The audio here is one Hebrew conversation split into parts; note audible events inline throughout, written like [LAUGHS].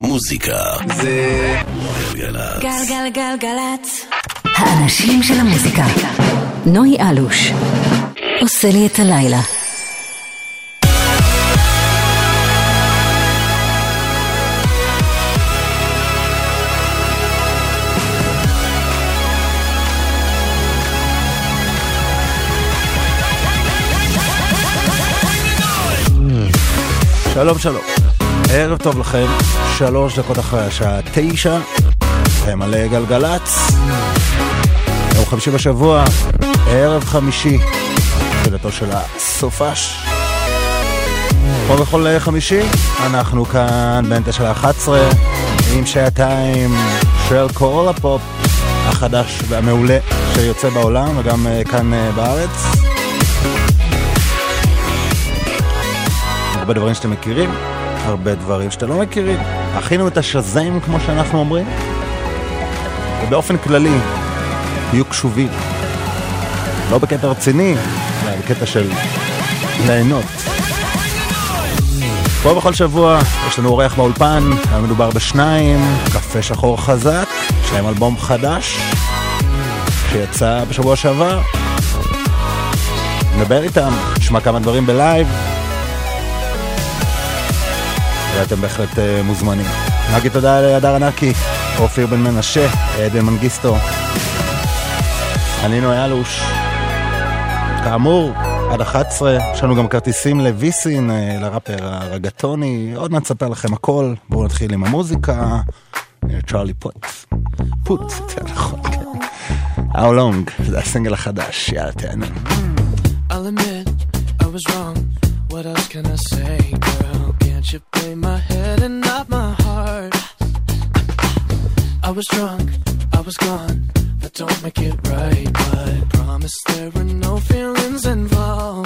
מוזיקה זה גלגלצ. גלגלגלגלצ. האנשים של המוזיקה. נוי אלוש. עושה לי את הלילה. שלום שלום, ערב טוב לכם, שלוש דקות אחרי השעה תשע, אתם על גלגלצ, יום חמישי בשבוע, ערב חמישי, תחילתו של הסופש. כמו בכל חמישי, אנחנו כאן בין תשע לאחת עשרה, עם שעתיים של כל הפופ החדש והמעולה שיוצא בעולם וגם אה, כאן אה, בארץ. הרבה דברים שאתם מכירים, הרבה דברים שאתם לא מכירים. הכינו את השזם, כמו שאנחנו אומרים. ובאופן כללי, תהיו קשובים. לא בקטע רציני, אלא בקטע של ליהנות. פה בכל שבוע יש לנו אורח באולפן, היה מדובר בשניים, קפה שחור חזק, יש להם אלבום חדש, שיצא בשבוע שעבר. נדבר איתם, נשמע כמה דברים בלייב, ואתם בהחלט uh, מוזמנים. נגיד תודה להדר ענקי, אופיר בן מנשה, עדן מנגיסטו. אני נוי אלוש. כאמור, עד 11, יש לנו גם כרטיסים לוויסין, uh, לראפר הרגטוני. עוד מעט נספר לכם הכל. בואו נתחיל עם המוזיקה. צ'ארלי פוט. פוט, זה נכון. How long, זה הסינגל החדש, יאללה תהנו. I'll admit I was wrong. What else can I say, girl? Can't you play my head and not my heart? I was drunk, I was gone. That don't make it right, but I promise there were no feelings involved.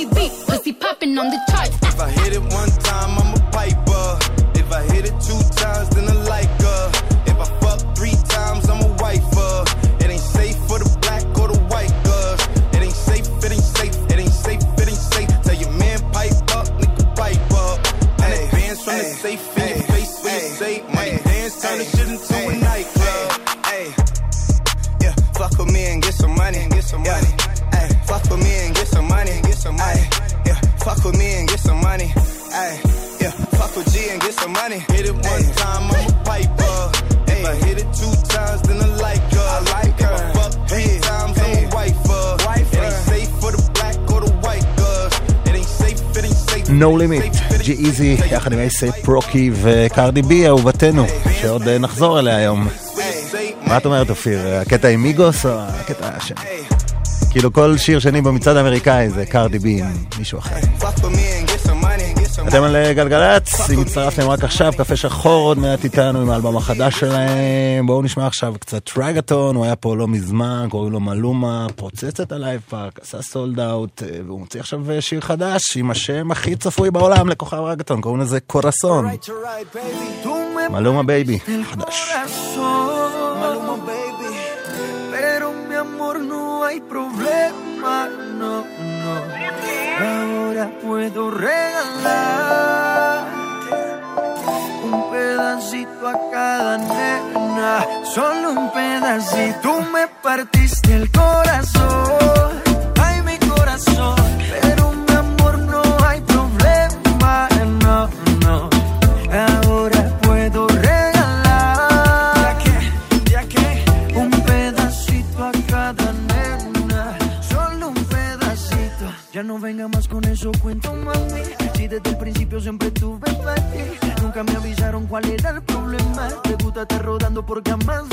Cardi B, pussy popping on the charts. If I hit it one time, I'ma No Limit, ג'י איזי, יחד עם אייסאפ רוקי וקרדי בי, אהובתנו, שעוד אה, נחזור אליה היום. מה את אומרת, אופיר? הקטע עם מיגוס או הקטע השני? כאילו כל שיר שני במצעד האמריקאי זה קרדי בי עם מישהו אחר. אתם על אה, גלגלצ, אם הצטרפתם רק עכשיו, קפה שחור עוד מעט איתנו עם האלבום החדש שלהם. בואו נשמע עכשיו קצת רגטון, הוא היה פה לא מזמן, קוראים לו מלומה, פוצץ את הלייב פארק, עשה sold out, אה, והוא מוציא עכשיו אה, שיר חדש עם השם הכי צפוי בעולם לכוכב רגטון, קוראים לזה Corazón. מלומה בייבי, חדש. puedo regalarte un pedacito a cada nena, solo un pedacito. Tú me partiste el corazón, ay mi corazón, pero mi amor no hay problema, no, no. Ahora puedo regalarte ya que, un pedacito a cada nena, solo un pedacito. Ya no venga más eso cuento, mami. Si desde el principio siempre tuve para ti. Nunca me avisaron cuál era el problema. Te gusta estar rodando por camas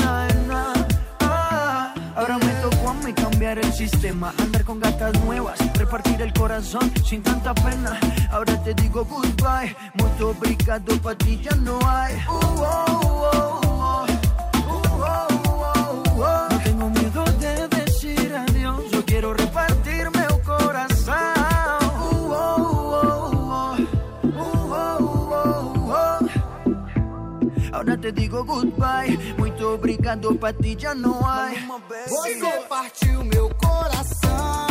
nada. Ah, ahora me tocó a mí cambiar el sistema, andar con gatas nuevas, repartir el corazón sin tanta pena. Ahora te digo goodbye, mucho obrigado, pa' ti ya no hay. Uh, oh, oh, oh. nada, te digo goodbye. Muito obrigado, pra ti já não há. Você partiu meu coração.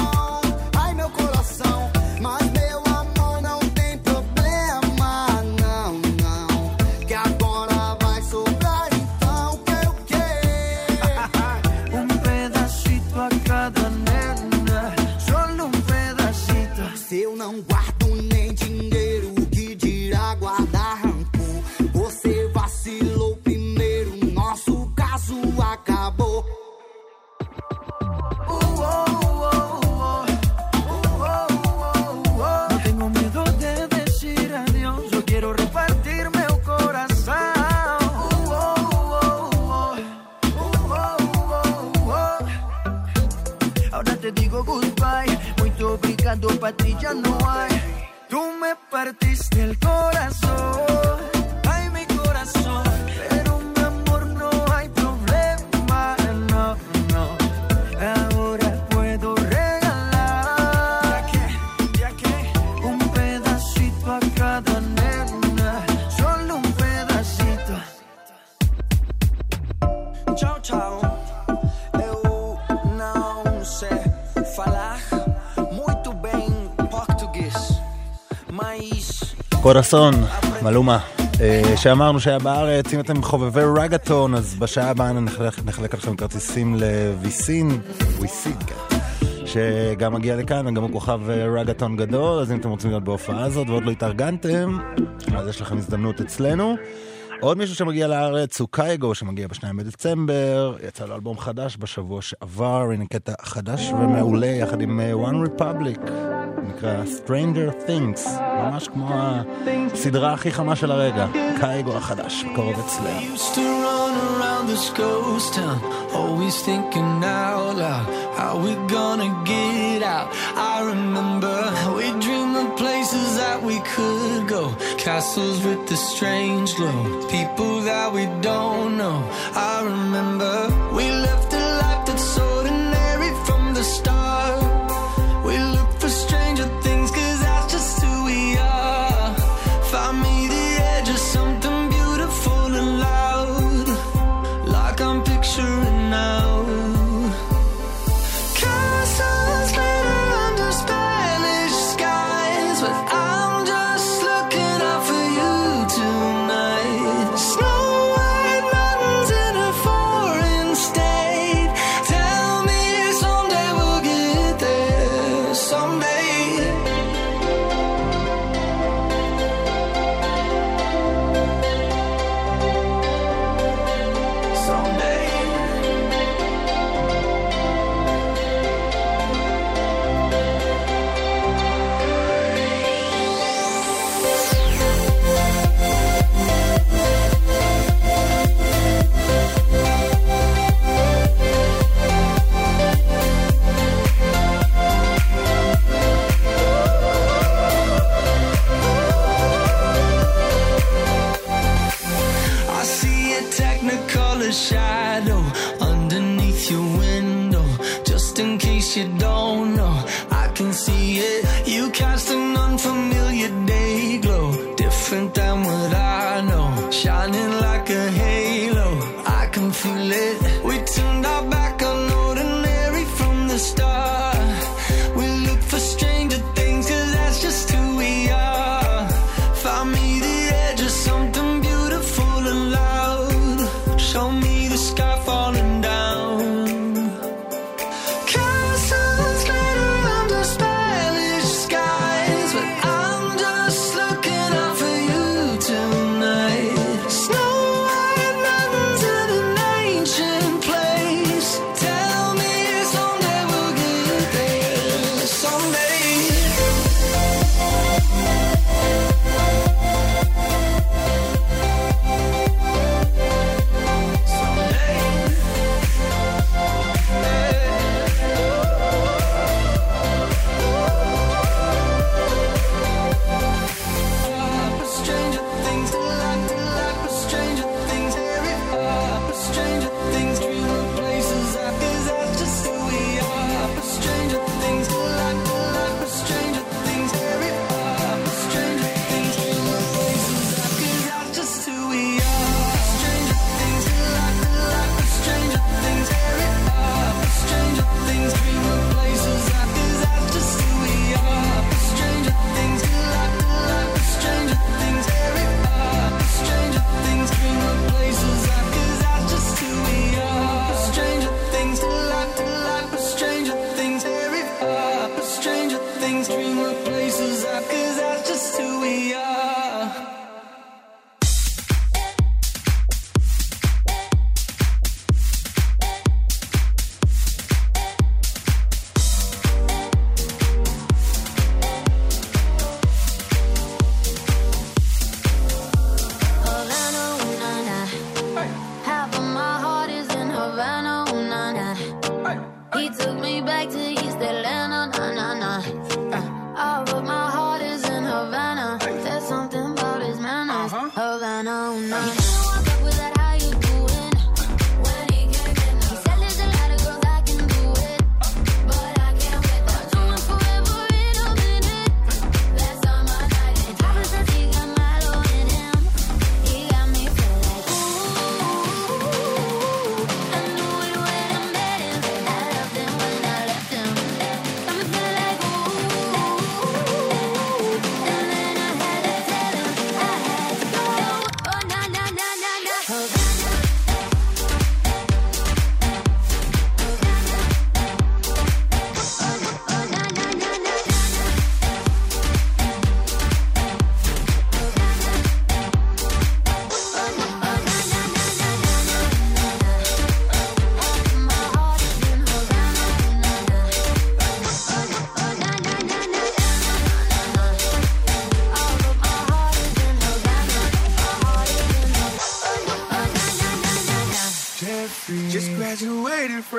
Para ti ya no hay. Tú me partiste el corazón קורסון, מלומה, אה, שאמרנו שהיה בארץ, אם אתם חובבי רגטון, אז בשעה הבאה נחלק נחלק לכם כרטיסים לויסין, וויסיק, שגם מגיע לכאן, וגם הוא כוכב אה, רגטון גדול, אז אם אתם רוצים להיות בהופעה הזאת ועוד לא התארגנתם, אז יש לכם הזדמנות אצלנו. עוד מישהו שמגיע לארץ הוא קייגו שמגיע ב-2 בדצמבר, יצא לו אלבום חדש בשבוע שעבר, הנה קטע חדש ומעולה יחד עם אה, One Republic. נקרא Stranger Things, ממש כמו הסדרה הכי חמה של הרגע, קייגו החדש, קרוב אצלנו. Castles with the strange glow, people that we don't know. I remember.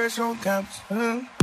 special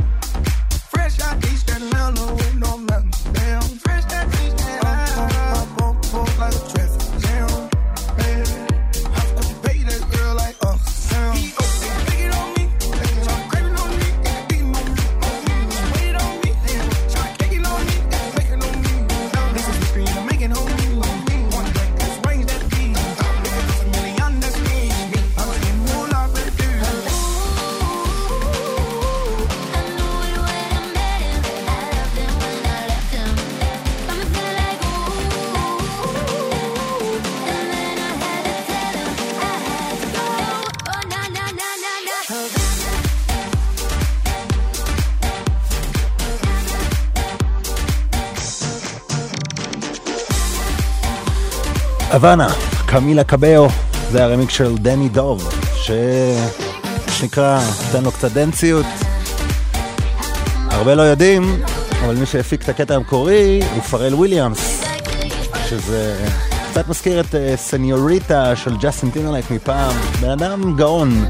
Havana, קמילה קבאיו, זה הרמיקס של דני דוב, ש... שנקרא, נותן לו קצת דנציות. הרבה לא יודעים, אבל מי שהפיק את הקטע המקורי הוא פארל וויליאמס, שזה קצת מזכיר את אה, סניוריטה של ג'סטין טימברלייק מפעם, בן אדם גאון.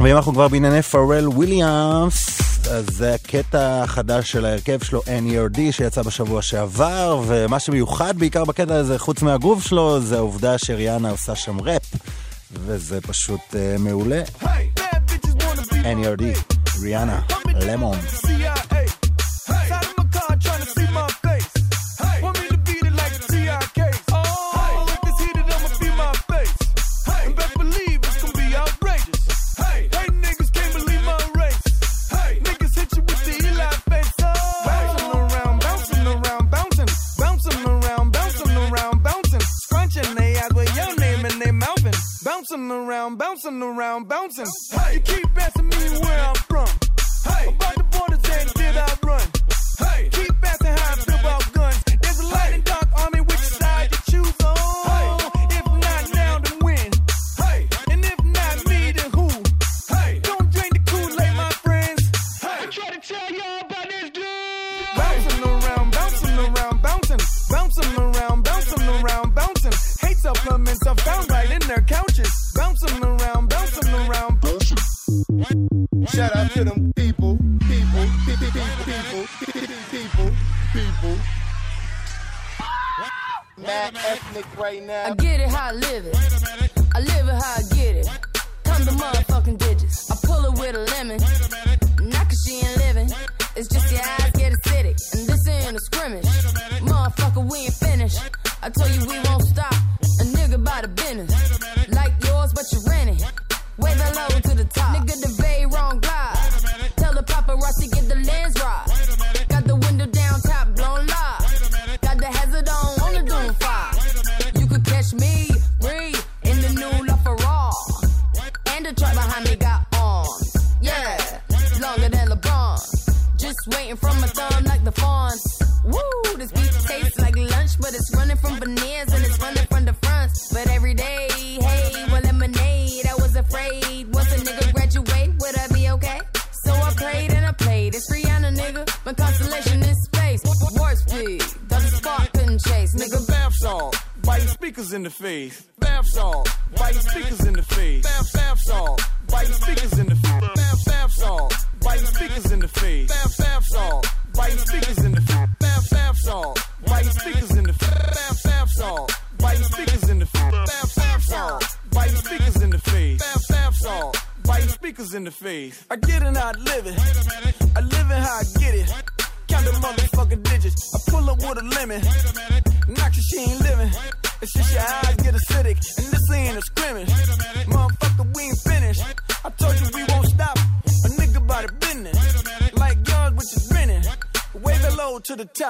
ואם אנחנו כבר בענייני פארל וויליאמס, אז זה הקטע החדש של ההרכב שלו, N.E.R.D, שיצא בשבוע שעבר, ומה שמיוחד בעיקר בקטע הזה, חוץ מהגוף שלו, זה העובדה שריאנה עושה שם ראפ, וזה פשוט uh, מעולה. Hey, N.E.R.D, ריאנה, למונס. bouncing around, bouncing. Hey. You keep asking me where I'm from. Hey.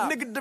Nigga,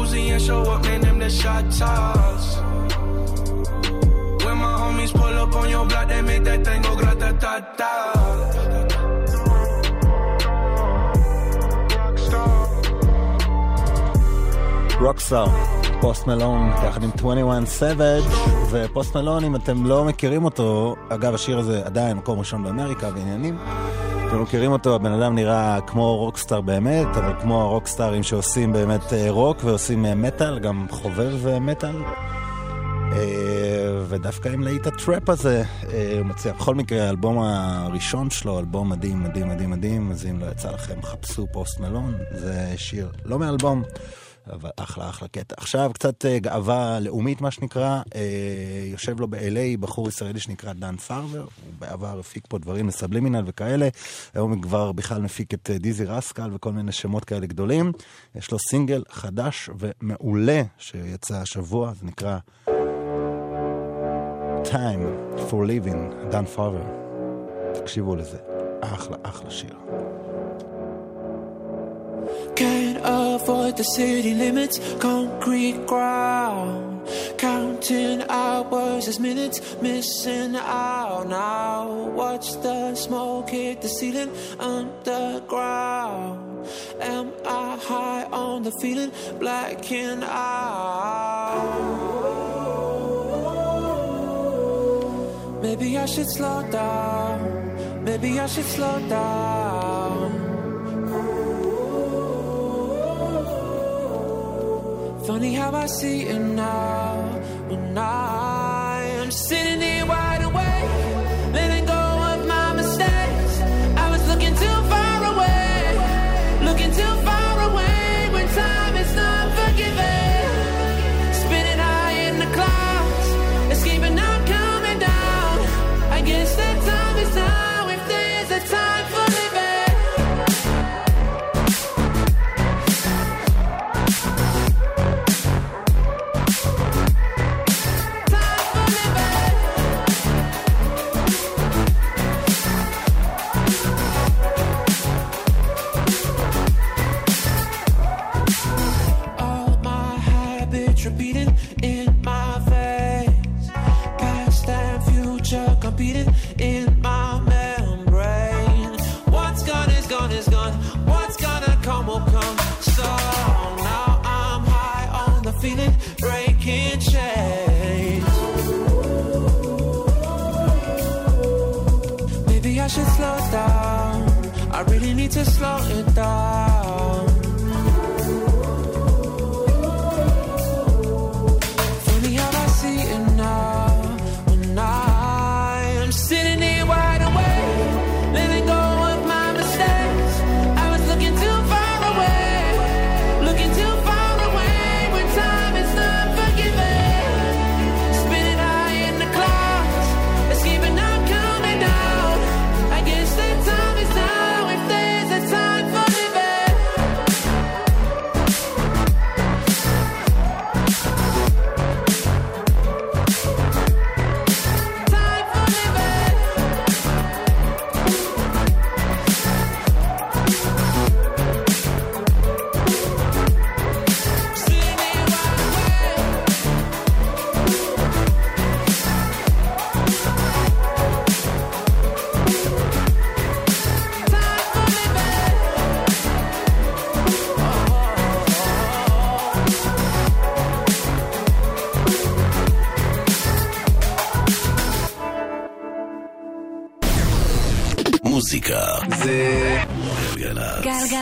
Uzi and show up, man. Them the shot toss. When my homies pull up on your block, they make that thing go grata ta ta. רוקסטאר, פוסט מלון, יחד עם 21 סאביג' ופוסט מלון, אם אתם לא מכירים אותו, אגב, השיר הזה עדיין מקום ראשון באמריקה בעניינים. אתם מכירים אותו, הבן אדם נראה כמו רוקסטאר באמת, אבל כמו הרוקסטארים שעושים באמת אה, רוק ועושים אה, מטאל, גם חובב אה, מטאל. ודווקא עם להיט הטראפ הזה, הוא מצליח. בכל מקרה, האלבום הראשון שלו, אלבום מדהים, מדהים, מדהים, מדהים, אז אם לא יצא לכם, חפשו פוסט מלון, זה שיר לא מאלבום. אבל אחלה אחלה קטע. עכשיו קצת אה, גאווה לאומית מה שנקרא, אה, יושב לו ב-LA בחור ישראלי שנקרא דן פרבר, הוא בעבר הפיק פה דברים לסבלימינל וכאלה, היום הוא כבר בכלל מפיק את אה, דיזי רסקל וכל מיני שמות כאלה גדולים. יש לו סינגל חדש ומעולה שיצא השבוע, זה נקרא Time for Living, דן פרבר. תקשיבו לזה, אחלה אחלה שיר. Can't avoid the city limits, concrete ground. Counting hours as minutes, missing out now. Watch the smoke hit the ceiling underground. Am I high on the feeling, blacking out? Maybe I should slow down. Maybe I should slow down. Funny how I see it now when I am sitting to slow it down.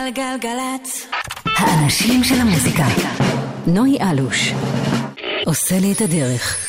גלגלצ. גלגלגלגלצ. האנשים של המוזיקה. נוי אלוש. עושה לי את הדרך.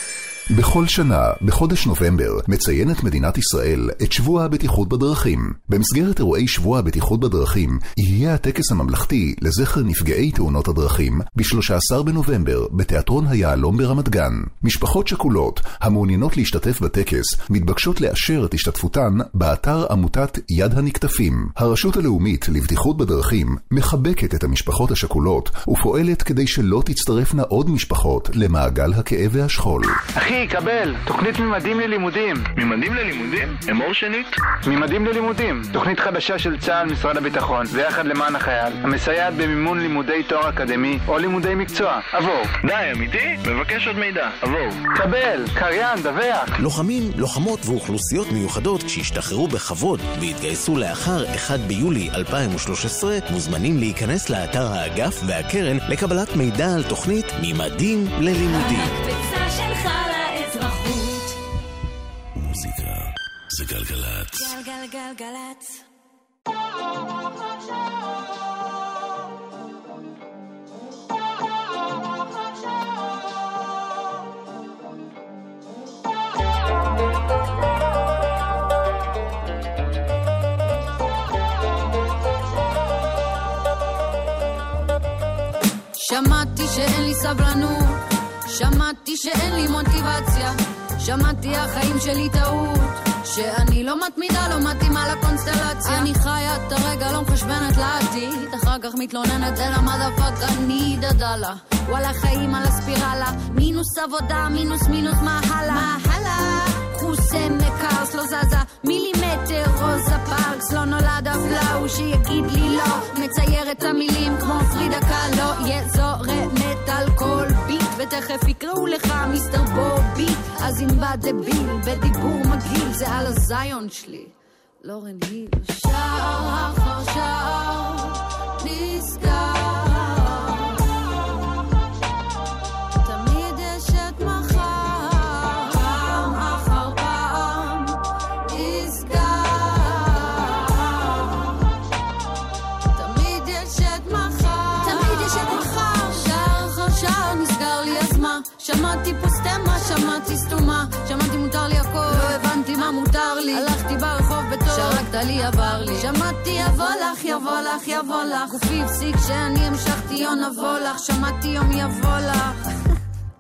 בכל שנה, בחודש נובמבר, מציינת מדינת ישראל את שבוע הבטיחות בדרכים. במסגרת אירועי שבוע הבטיחות בדרכים, יהיה הטקס הממלכתי לזכר נפגעי תאונות הדרכים ב-13 בנובמבר בתיאטרון היהלום ברמת גן. משפחות שכולות המעוניינות להשתתף בטקס מתבקשות לאשר את השתתפותן באתר עמותת יד הנקטפים. הרשות הלאומית לבטיחות בדרכים מחבקת את המשפחות השכולות ופועלת כדי שלא תצטרפנה עוד משפחות למעגל הכאב והשכול. אחי, קבל, תוכנית ממדים ללימודים. ממדים ללימודים? אמור שנית? ממדים ללימודים, תוכנית חדשה של צה"ל, משרד הביטחון, ויחד למען החייל, המסייעת במימון לימודי תואר אקדמי או לימודי מקצוע. עבור. די, אמיתי? מבקש עוד מידע. עבור. קבל, קריין, דווח. לוחמים, לוחמות ואוכלוסיות מיוחדות שהשתחררו בכבוד והתגייסו לאחר 1 ביולי 2013 מוזמנים להיכנס לאתר האגף והקרן לקבלת מידע על תוכנית ממדים ללימודים. שלך לאזרחות. מוזיקה זה גלגלצ. גלגלגלגלצ. שמעתי שאין לי סבלנות, שמעתי שאין לי מוטיבציה, שמעתי החיים שלי טעות, שאני לא מתמידה, לא מתאימה לקונסטלציה. אני חיה את הרגע, לא מחשבנת לעתיד, אחר כך מתלוננת אל המדפק, אני דדלה. וואלה חיים על הספירלה, מינוס עבודה, מינוס מינוס מה הלאה? מה הלאה? חוסם מקרס לא זזה, מילימטר רוזה ספארקס לא נולד אף הוא שיגיד לי לא. מצייר את המילים כמו פרידה קאלו, יזורמת על כל ביט, ותכף יקראו לך מיסטר בובי. אז בא דביל, בדיבור מגעיל, זה על הזיון שלי. לורן היל. שער אחר שער נסגר. מה מותר לי. הלכתי ברחוב בטוב, שרקת לי עבר לי. שמעתי יבוא לך, יבוא לך, יבוא לך. גופי הפסיק שאני המשכתי יום נבוא לך. שמעתי יום יבוא לך.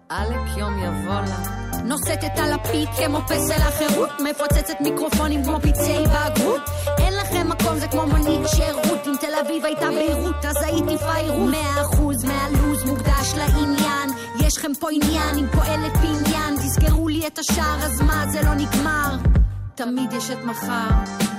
עלק יום יבוא לך. נושאת את הלפיד כמו פסל החירות מפוצצת מיקרופונים כמו פצעי בגרות אין לכם מקום זה כמו מונית שירות אם תל אביב הייתה ביירות אז הייתי פיירות מאה אחוז מהלו"ז מוקדש לעניין יש לכם פה עניין עם פועלת בניין תסגרו לי את השער אז מה זה לא נגמר תמיד יש את מחר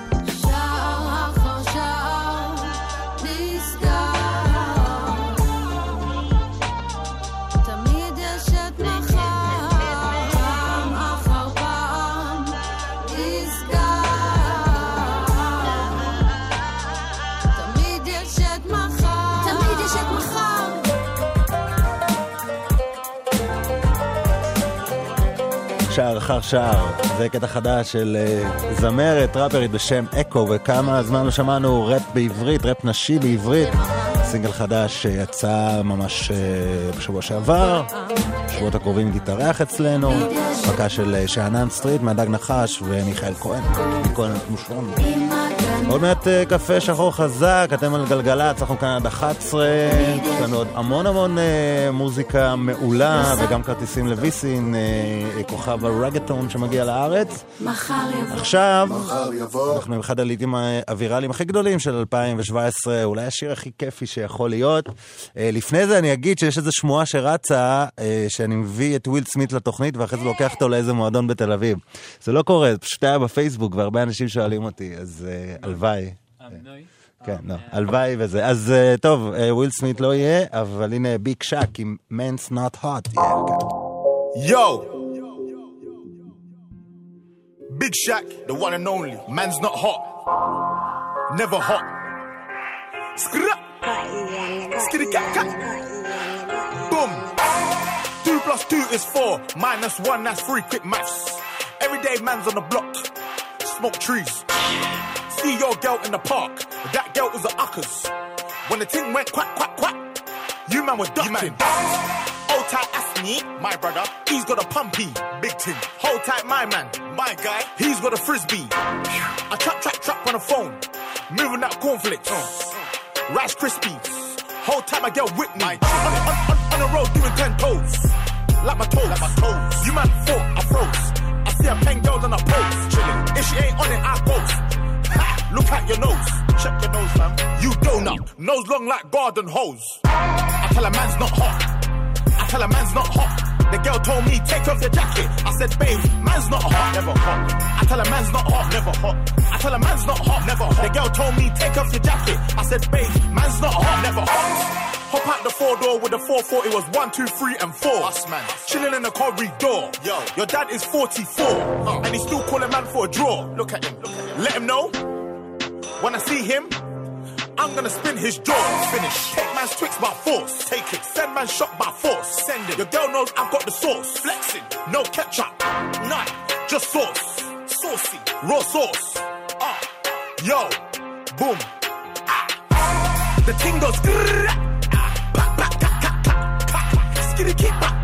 שער אחר שער, זה קטע חדש של אה, זמרת, ראפרית בשם אקו, וכמה זמן לא שמענו ראפ בעברית, ראפ נשי בעברית. סינגל חדש שיצא ממש אה, בשבוע שעבר, בשבועות הקרובים תתארח אצלנו, הפקה של אה, שאנן סטריט מהדג נחש ומיכאל כהן, מכהן מושון. עוד מעט אה, קפה שחור חזק, אתם על גלגלצ, אנחנו כאן עד 11, יש לנו עוד המון המון אה, מוזיקה מעולה וגם כרטיסים לוויסין, אה, כוכב הרגטון שמגיע לארץ. מחר יבוא. עכשיו, אנחנו עם אחד הלהיטים הוויראליים הכי גדולים של 2017, אולי השיר הכי כיפי שיכול להיות. לפני זה אני אגיד שיש איזו שמועה שרצה, שאני מביא את וויל סמית לתוכנית ואחרי זה לוקח אותו לאיזה מועדון בתל אביב. זה לא קורה, זה פשוט היה בפייסבוק והרבה אנשים שואלים אותי, אז הלוואי. כן, לא, הלוואי וזה. אז אה, טוב, אה, וויל סמית לא יהיה, אבל הנה ביג שק עם Man's Not Hot. יהיה, כן. Yo! Big Shaq, the one and only. Man's not hot. Never hot. Skra! Skitty cat cat. Boom! Two plus two is four. Minus one, that's three. Quick maths. Everyday man's on the block. Smoke trees. See your girl in the park. That girl was a uckers. When the ting went quack, quack, quack. You man were ducking. Hold tight, Asni, my brother. He's got a pumpy, big ting. Hold tight, my man, my guy. He's got a frisbee. I trap, trap, trap on the phone. Moving that cornflakes. Rice Krispies. Hold tight, my girl Whitney. On, on, on, on the road doing ten toes. Like my toes. Like my toes. You man thought I froze. I see a pen girls on a post. Chilling. If she ain't on it, I post. Look at your nose. Check your nose, fam. You donut. Nose long like garden hose. I tell a man's not hot. I tell a man's not hot. The girl told me, take off your jacket. I said, babe, man's not hot, never hot. I tell a man's not hot, never hot. I tell a man's not hot, never hot. The girl told me, take off your jacket. I said, babe, man's not hot, never hot. Hop out the four door with the 440 was one, two, three, and four. Us man, chilling in the corridor. Yo, your dad is 44, and he's still calling man for a draw. Look at him, look at him. Let him know. When I see him, I'm gonna spin his jaw. Finish. Take man's twix by force. Take it. Send man shot by force. Send it. Your girl knows I've got the sauce. Flexing. No ketchup. None. Just sauce. Saucy. Raw sauce. Ah. Yo. Boom. Ah. The ting goes. Ah. Skitty pop,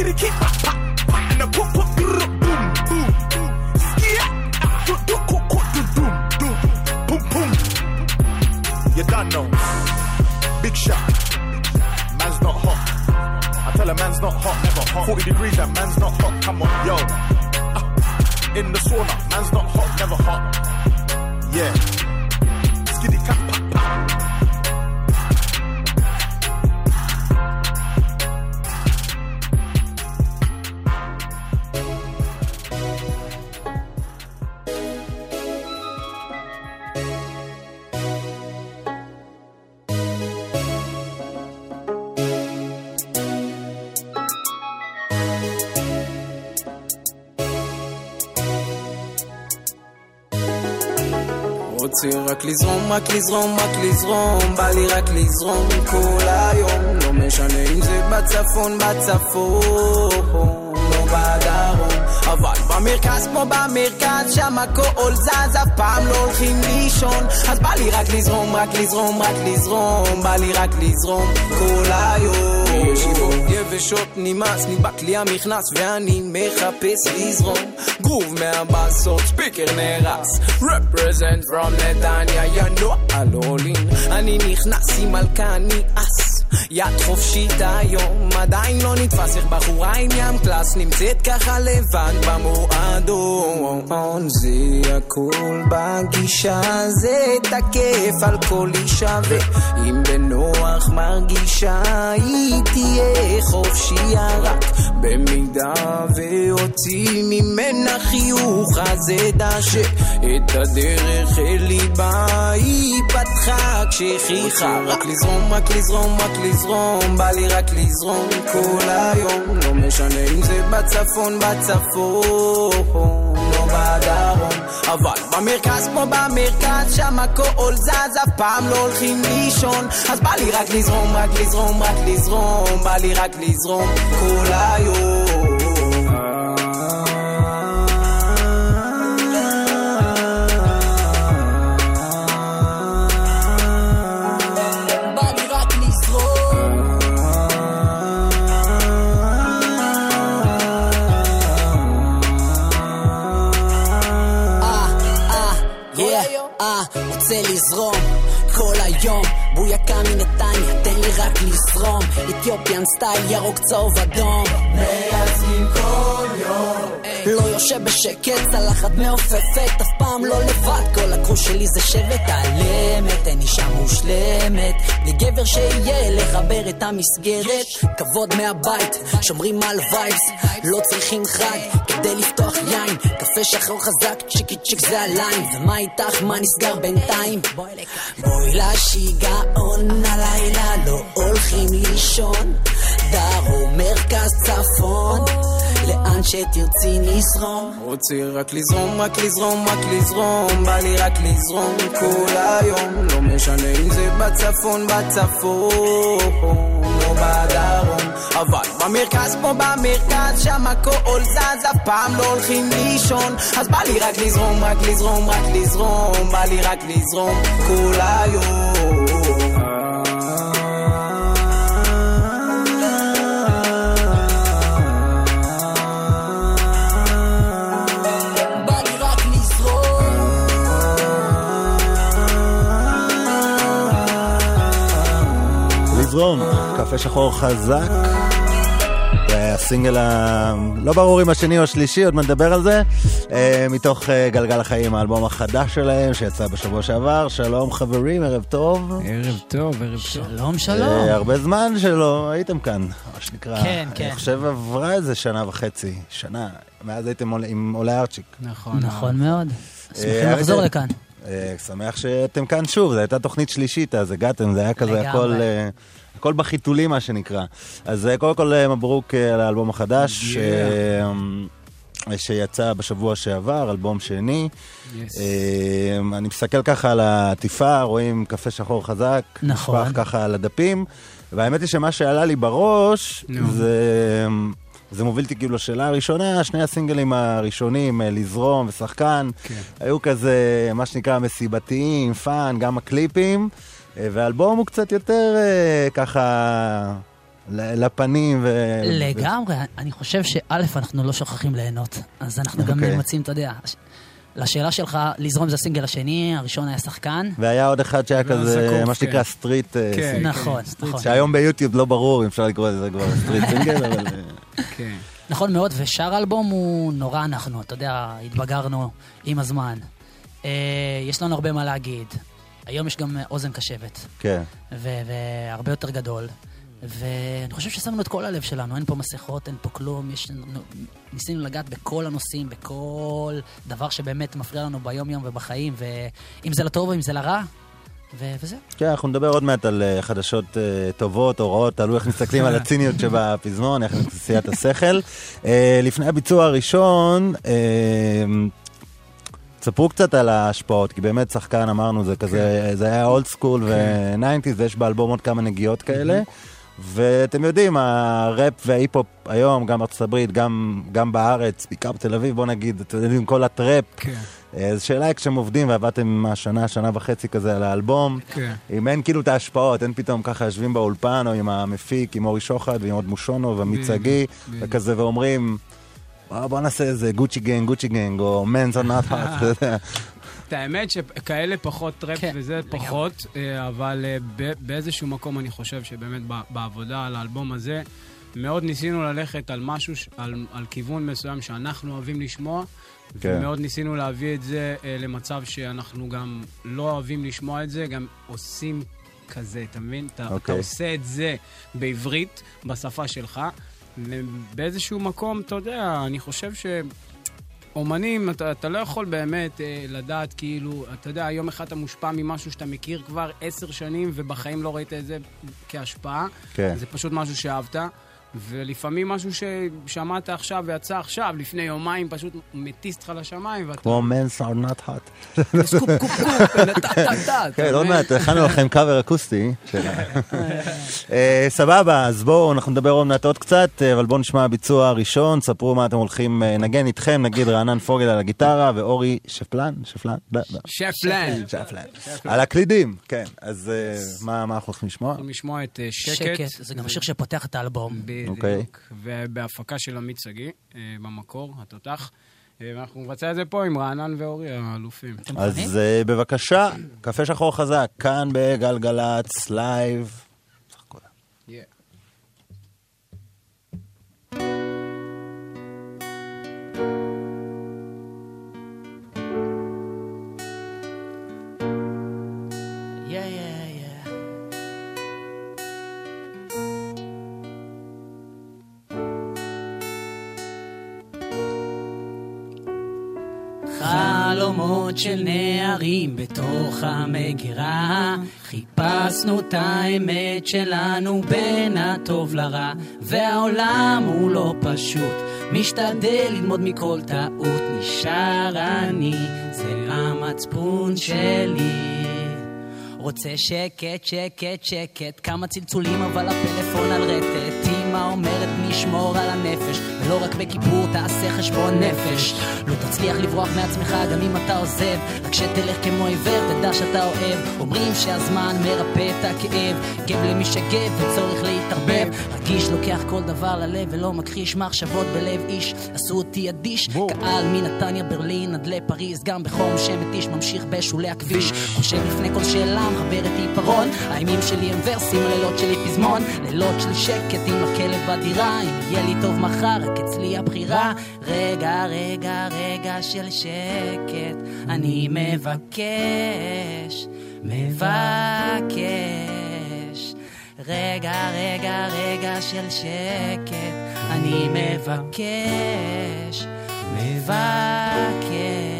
Skitty kick, pa, pa, pa. And the pop, pop, boom, boom, boom. Skia, do, do, ko, ko, do, doom, doom. Boom, boom. You done know. Big shot. Man's not hot. I tell a man's not hot, never hot. 40 degrees and man's not hot. Come on, yo. Ah, in the sauna, man's not hot, never hot. Yeah. Skitty cat, pa, pa. רק לזרום, רק לזרום, רק לזרום, בא לי רק לזרום כל היום, לא משנה אם זה בצפון, בצפון, לא בדרום, אבל במרכז כמו במרכז, שם הכל זז, אף פעם לא הולכים לישון, אז בא לי רק לזרום, רק לזרום, רק לזרום, בא לי רק לזרום כל היום. ישיבות יבשות נמאס, נדבק לי המכנס ואני מחפש לזרום. גרוב מהבאסות, ספיקר נהרס. Represent from נתניה, you know הלולין אני נכנס עם מלכה, אני אס יד חופשית היום, עדיין לא נתפס איך בחורה עם ים קלאס נמצאת ככה לבד במועדון. זה הכל בגישה, זה תקף על כל אישה ואם בנוח מרגישה היא תהיה חופשייה רק במידה והוציא ממנה חיוך. אז אדע שאת הדרך אל ליבה היא פתחה כשכיחה רק לזרום, רק לזרום, רק לזרום בא לי רק לזרום כל היום. לא משנה אם זה בצפון, בצפון לא בדרום. אבל במרכז כמו במרכז שם הכל זז אף פעם לא הולכים לישון. אז בא לי רק לזרום, רק לזרום, רק לזרום בא לי רק לזרום כל היום בויקה מנתניה, תן לי רק לזרום. Ethiopian style, ירוק צהוב אדום. מייצגים כל יום לא יושב בשקט, צלחת מעופפת, אף פעם לא לבד, כל ה crew שלי זה שבט אמת, אין אישה מושלמת, בלי גבר שיהיה לחבר את המסגרת, כבוד מהבית, שומרים על vibes, לא צריכים חג כדי לפתוח יין, קפה שחור חזק, צ'יקי צ'יק זה ה line, ומה איתך, מה נסגר בינתיים? בואי לשיגעון הלילה, לא הולכים לישון, דרום, מרכז, צפון, לאן שתרצי נזרום. רוצה רק לזרום, רק לזרום, רק לזרום, בא לי רק לזרום כל היום, לא משנה אם זה בצפון, בצפון, לא בדרום, אבל במרכז פה במרכז, שם הכל זז, אף פעם לא הולכים לישון, אז בא לי רק לזרום, רק לזרום, רק לזרום, בא לי רק לזרום כל היום. קפה שחור חזק. זה הסינגל ה... לא ברור אם השני או השלישי, עוד נדבר על זה. אה, מתוך אה, גלגל החיים, האלבום החדש שלהם, שיצא בשבוע שעבר. שלום חברים, ערב טוב. ערב טוב, ערב טוב. שלום, שלום. אה, הרבה זמן שלא הייתם כאן, מה שנקרא. כן, כן. אני חושב עברה איזה שנה וחצי, שנה, מאז הייתם עם עולי ארצ'יק. נכון. נכון מאוד. שמחים לחזור לכאן. שמח שאתם כאן שוב, זו הייתה תוכנית שלישית, אז הגעתם, זה היה כזה לגמרי. הכל... אה, הכל בחיתולים, מה שנקרא. אז אה, קודם כל אה, מברוק אה, על האלבום החדש, Yeah. אה, שיצא בשבוע שעבר, אלבום שני. Yes. אני מסתכל ככה על העטיפה, רואים קפה שחור חזק, נכון. נשפך ככה על הדפים, והאמת היא שמה שעלה לי בראש נו. זה... זה מוביל אותי כאילו לשאלה הראשונה, שני הסינגלים הראשונים, לזרום ושחקן, כן. היו כזה, מה שנקרא, מסיבתיים, fun, גם הקליפים, והאלבום הוא קצת יותר אה, ככה ל- לפנים. ו... לגמרי, אני חושב שא', אנחנו לא שוכחים ליהנות, אז אנחנו גם אוקיי. מוצאים, אתה יודע, לשאלה שלך, לזרום זה הסינגל השני, הראשון היה שחקן. והיה עוד אחד שהיה כזה, זקוף, מה כן. שנקרא street אה, כן, סינגל. נכון, נכון. שהיום ביוטיוב לא ברור אם אפשר לקרוא לזה כבר street single, אבל... אה, כן. נכון מאוד, ושאר האלבום הוא נורא אנחנו, אתה יודע, התבגרנו עם הזמן. אה, יש לנו הרבה מה להגיד. היום יש גם אוזן קשבת, כן. ו- והרבה יותר גדול. ואני חושב ששמנו את כל הלב שלנו, אין פה מסכות, אין פה כלום, יש... ניסינו לגעת בכל הנושאים, בכל דבר שבאמת מפריע לנו ביום-יום ובחיים, ואם זה לטוב או אם זה לרע, ו- וזהו. כן, אנחנו נדבר עוד מעט על אה, חדשות אה, טובות או רעות, תלוי איך מסתכלים על [LAUGHS] הציניות שבפזמון, איך נסיע את השכל. אה, לפני הביצוע הראשון, אה, תספרו קצת על ההשפעות, כי באמת שחקן, אמרנו, זה כזה, זה היה old school ו-90's, ויש באלבום עוד כמה נגיעות כאלה. ואתם יודעים, הראפ וההיפ-הופ היום, גם בארצות הברית, גם, גם בארץ, בעיקר בתל אביב, בוא נגיד, אתם יודעים, כל הטראפ. כן. אה, אז שאלה היא, כשאתם עובדים ועבדתם השנה, שנה וחצי כזה על האלבום, כן. אם אין כאילו את ההשפעות, אין פתאום ככה יושבים באולפן, או עם המפיק, עם אורי שוחט ועם עוד מושון ועמית בדיוק, שגיא, בדיוק. וכזה, ואומרים, "בוא, בוא נעשה איזה Gucci Gang, Gucci Gang, או Man's Not Hot, אתה יודע. את האמת שכאלה פחות טראפ כן, וזה פחות, אה, אבל אה, באיזשהו מקום אני חושב שבאמת בעבודה על האלבום הזה, מאוד ניסינו ללכת על משהו, על, על כיוון מסוים שאנחנו אוהבים לשמוע, כן. ומאוד ניסינו להביא את זה אה, למצב שאנחנו גם לא אוהבים לשמוע את זה, גם עושים כזה, אתה מבין? אתה, אתה אוקיי. עושה את זה בעברית, בשפה שלך, ובאיזשהו מקום, אתה יודע, אני חושב ש... אומנים, אתה, אתה לא יכול באמת אה, לדעת, כאילו, אתה יודע, יום אחד אתה מושפע ממשהו שאתה מכיר כבר עשר שנים ובחיים לא ראית את זה כהשפעה. כן. זה פשוט משהו שאהבת. ולפעמים משהו ששמעת עכשיו ויצא עכשיו, לפני יומיים, פשוט מטיס אותך לשמיים, ואתה... כמו Man's Not Hot. סקופ, קופ, קופ, טה, טה, טה, כן, עוד? מעט, הכנו לכם קאבר אקוסטי. [LAUGHS] אה, סבבה, אז בואו, אנחנו נדבר עוד מעט עוד קצת, אה, אבל בואו נשמע הביצוע הראשון, ספרו מה אתם הולכים אה, לנגן איתכם, נגיד רענן פוגל על הגיטרה ואורי שפלן, שפלן? לא, לא. שפלן. שפלן. על הקלידים, כן. אז אה, מה מה אנחנו הולכים לשמוע? יכולים לשמוע את אה, שקט. שקט, זה גם השיר שפותח את האלבום. אוקיי. בדיוק. ובהפקה של עמית שגיא, אה, במקור, התותח. אה, ואנחנו נבצע את זה פה עם רענן ואורי האלופים. אז אה, בבקשה, קפה שחור חזק, כאן בגלגלצ, לייב. של נערים בתוך המגירה. חיפשנו את האמת שלנו בין הטוב לרע והעולם הוא לא פשוט. משתדל ללמוד מכל טעות נשאר אני זה המצפון שלי. רוצה שקט, שקט, שקט, כמה צלצולים אבל הפלאפון על רטט. אמא אומרת נשמור על הנפש, ולא רק בכיפור תעשה חשבון נפש. לא תצליח לברוח מעצמך גם אם אתה עוזב, רק שתלך כמו עיוור תדע שאתה אוהב. אומרים שהזמן מרפא את הכאב, גב למי שגב וצורך להתערבב. רגיש לוקח כל דבר ללב ולא מכחיש מחשבות בלב איש, עשו אותי אדיש. קהל מנתניה, ברלין עד לפריז, גם בחום שמתיש ממשיך בשולי הכביש. חושב לפני כל שאלה, מחבר את עיפרון. הימים שלי הם ורסים, הלילות שלי פזמון. לילות של שקט עם הכלב בדירה, אם יהיה לי טוב מחר, רק אצלי הבחירה. רגע, רגע, רגע של שקט, אני מבקש, מבקש. רגע, רגע, רגע של שקט, אני מבקש, מבקש.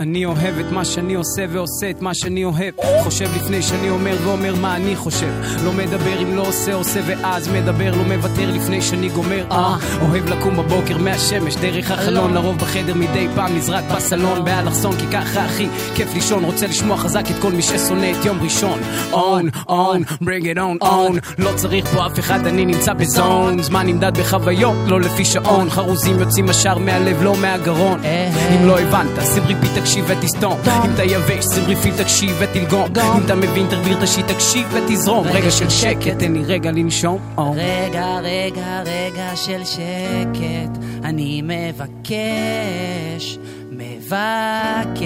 אני אוהב את מה שאני עושה ועושה את מה שאני אוהב. חושב לפני שאני אומר ואומר מה אני חושב. לא מדבר אם לא עושה עושה ואז מדבר. לא מוותר לפני שאני גומר. אה אוהב לקום בבוקר מהשמש דרך החלון לרוב בחדר מדי פעם נזרק בסלון. באלכסון כי ככה הכי כיף לישון. רוצה לשמוע חזק את כל מי ששונא את יום ראשון. און און bring it on on. לא צריך פה אף אחד אני נמצא ב zone. זמן נמדד בחוויות לא לפי שעון. חרוזים יוצאים ישר מהלב לא מהגרון. אם לא הבנת שים repeat תקשיב ותסתום. אם אתה יבש שים repeat תקשיב ותלגום. אם אתה מבין תגביר את ה shit תקשיב ותזרום. רגע של שקט תן לי רגע לנשום. רגע, רגע, רגע של שקט, אני מבקש, מבקש.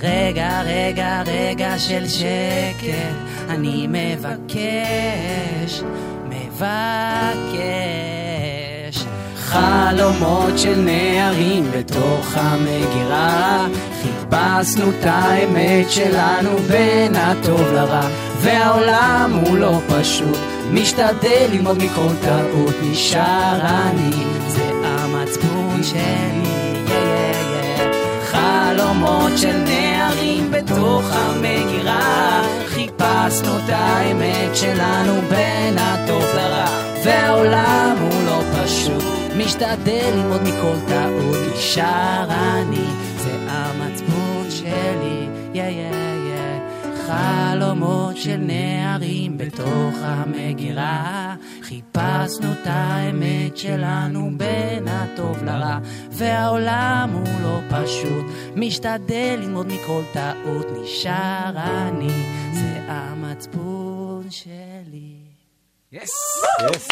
רגע, רגע, רגע של שקט, אני מבקש, מבקש. חלומות של נערים בתוך המגירה. חיפשנו את האמת שלנו בין הטוב לרע והעולם הוא לא פשוט. משתדל ללמוד מכל טעות נשאר אני. זה המצפון שלי. חלומות של נערים בתוך המגירה. חיפשנו את האמת שלנו בין הטוב לרע והעולם הוא לא פשוט משתדל ללמוד מכל טעות נשאר אני זה המצפון שלי יא יא יא. חלומות של נערים בתוך המגירה חיפשנו את האמת שלנו בין הטוב לרע והעולם הוא לא פשוט. משתדל ללמוד מכל טעות נשאר אני זה המצפון שלי. יס יס.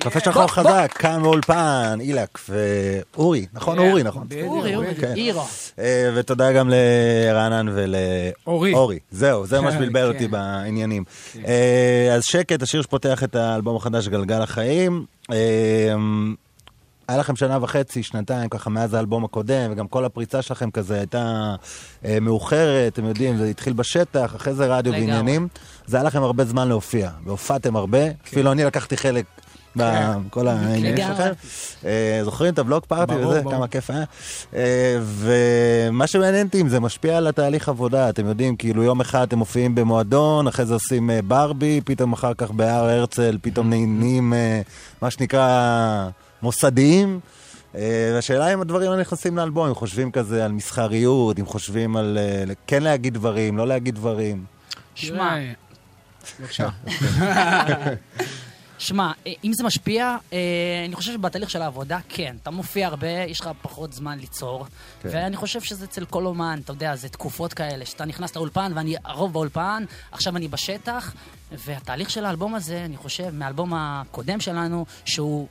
קפה שחור חזק, כאן באולפן, אילק ואורי, נכון אורי, נכון? אורי, אורי, כן. אירו. אה, ותודה גם לרענן אורי. ולאורי. זהו, זה מה שבלבל [LAUGHS] אותי כן. בעניינים. אה, אז שקט, השיר שפותח את האלבום החדש גלגל החיים. אה, היה לכם שנה וחצי, שנתיים, ככה, מאז האלבום הקודם, וגם כל הפריצה שלכם כזה הייתה אה, מאוחרת, אתם יודעים, זה התחיל בשטח, אחרי זה רדיו לגמרי. ועניינים. זה היה לכם הרבה זמן להופיע, והופעתם הרבה, אפילו אני לקחתי חלק בכל העניינים לגמרי. שלכם. אה, זוכרים את הבלוג פארטי וזה. כמה כיף היה? אה, ומה שמעניין אותי אם זה משפיע על התהליך עבודה, אתם יודעים, כאילו יום אחד אתם מופיעים במועדון, אחרי זה עושים אה, ברבי, פתאום אחר כך בהר הרצל, פתאום נהיים אה, מה שנקרא מוסדיים. אה, והשאלה אם הדברים האלה נכנסים לאלבום, אם חושבים כזה על מסחריות, אם חושבים על אה, כן להגיד דברים, לא להגיד דברים. שמע, בבקשה. [LAUGHS] [LAUGHS] שמע, אה, אם זה משפיע, אה, אני חושב שבתהליך של העבודה, כן. אתה מופיע הרבה, יש לך פחות זמן ליצור. כן. ואני חושב שזה אצל כל אומן, אתה יודע, זה תקופות כאלה, שאתה נכנס לאולפן, ואני הרוב באולפן, עכשיו אני בשטח, והתהליך של האלבום הזה, אני חושב, מהאלבום הקודם שלנו, שהוא...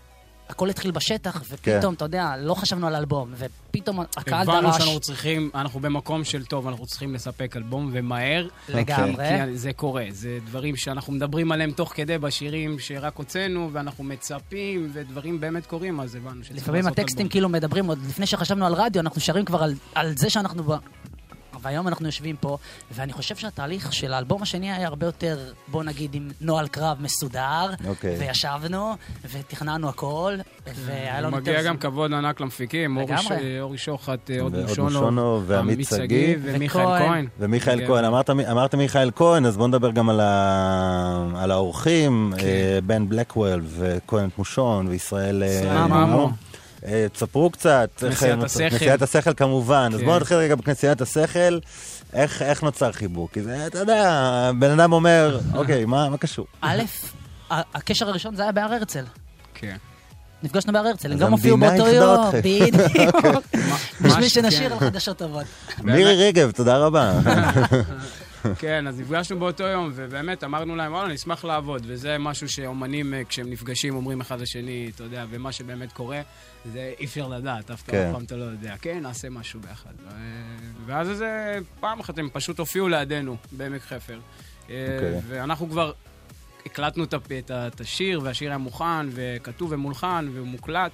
הכל התחיל בשטח, ופתאום, כן. אתה יודע, לא חשבנו על אלבום, ופתאום הקהל הבנו דרש... שאנחנו צריכים, אנחנו במקום של טוב, אנחנו צריכים לספק אלבום ומהר. לגמרי. כי זה קורה, זה דברים שאנחנו מדברים עליהם תוך כדי בשירים שרק הוצאנו, ואנחנו מצפים, ודברים באמת קורים, אז הבנו שצריך לפעמים לעשות הטקסטים אלבום. כאילו מדברים, עוד לפני שחשבנו על רדיו, אנחנו שרים כבר על, על זה שאנחנו. והיום אנחנו יושבים פה, ואני חושב שהתהליך של האלבום השני היה הרבה יותר, בוא נגיד, עם נוהל קרב מסודר, אוקיי. וישבנו, ותכננו הכל, והיה לנו מגיע גם. כבוד ענק למפיקים, אורי. ש- אורי שוחט, הוד והוד מושונו, מושונו ועמית עמית שגיא. ומיכאל. כהן. ומיכאל כן. כהן, אמרת, אמרת מיכאל כהן, אז בואו נדבר גם על, ה, על האורחים, כן. אה, בן בלקוול וכהן מושון וישראל אה, אה, תספרו קצת. איך- כנסיית השכל. כנסיית השכל כמובן. אז כן. בואו נתחיל רגע בכנסיית השכל. איך, איך נוצר חיבור? כי זה, אתה יודע, בן אדם אומר, אוקיי, מה, מה קשור? א', הקשר הראשון זה היה בהר הרצל. כן. נפגשנו בהר הרצל, הם גם הופיעו באותו יום. בדיוק. [LAUGHS] בשביל ממש, שנשיר כן. על חדשות טובות. מירי רגב, תודה רבה. [LAUGHS] כן, אז נפגשנו באותו יום, ובאמת אמרנו להם, וואלה, נשמח לעבוד, וזה משהו שאומנים, אה, כשהם נפגשים, אומרים אחד לשני, אתה יודע, ומה שבאמת קורה, זה אי אפשר לדעת, אף כן. פעם אתה לא יודע. כן, נעשה משהו ביחד. ו- ואז זה, פעם אחת הם פשוט הופיעו לידינו, בעמק חפר. אה, אוקיי. ואנחנו כבר הקלטנו את השיר, והשיר היה מוכן, וכתוב ומולחן, ומוקלט.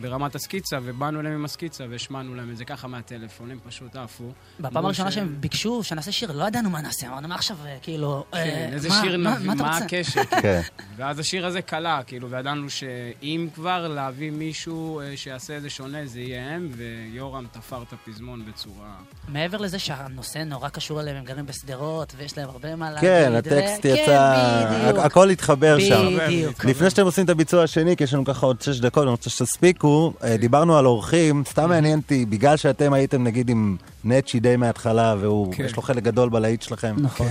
ברמת הסקיצה, ובאנו אליהם עם הסקיצה והשמענו להם את זה ככה מהטלפון, הם פשוט עפו. בפעם הראשונה ש- שהם ביקשו שנעשה שיר, לא ידענו מה נעשה, אמרנו, מה עכשיו, אה, כאילו... כן, אה, איזה מה- שיר מה- נביא, מה מה רוצה? הקשר? [LAUGHS] כן. ואז השיר הזה קלה, כאילו, וידענו שאם כבר להביא מישהו אה, שיעשה את זה שונה, זה יהיה הם, ויורם תפר את הפזמון בצורה... מעבר לזה שהנושא נורא קשור אליהם, הם גרים בשדרות, ויש להם הרבה מה להגיד. כן, ו- הטקסט כן, יצא, בדיוק. הכ- הכל התחבר שם. בדיוק. לפני שאתם עושים את הביצוע השני, כי יש לנו ככה עוד שש דקות, אני רוצה שתספיקו, אה, דיברנו על אורחים, סתם מעניין אותי, בגלל שאתם הייתם נגיד עם נצ'י די מההתחלה, והוא, כן. לו חלק גדול בלהיט שלכם. נכון.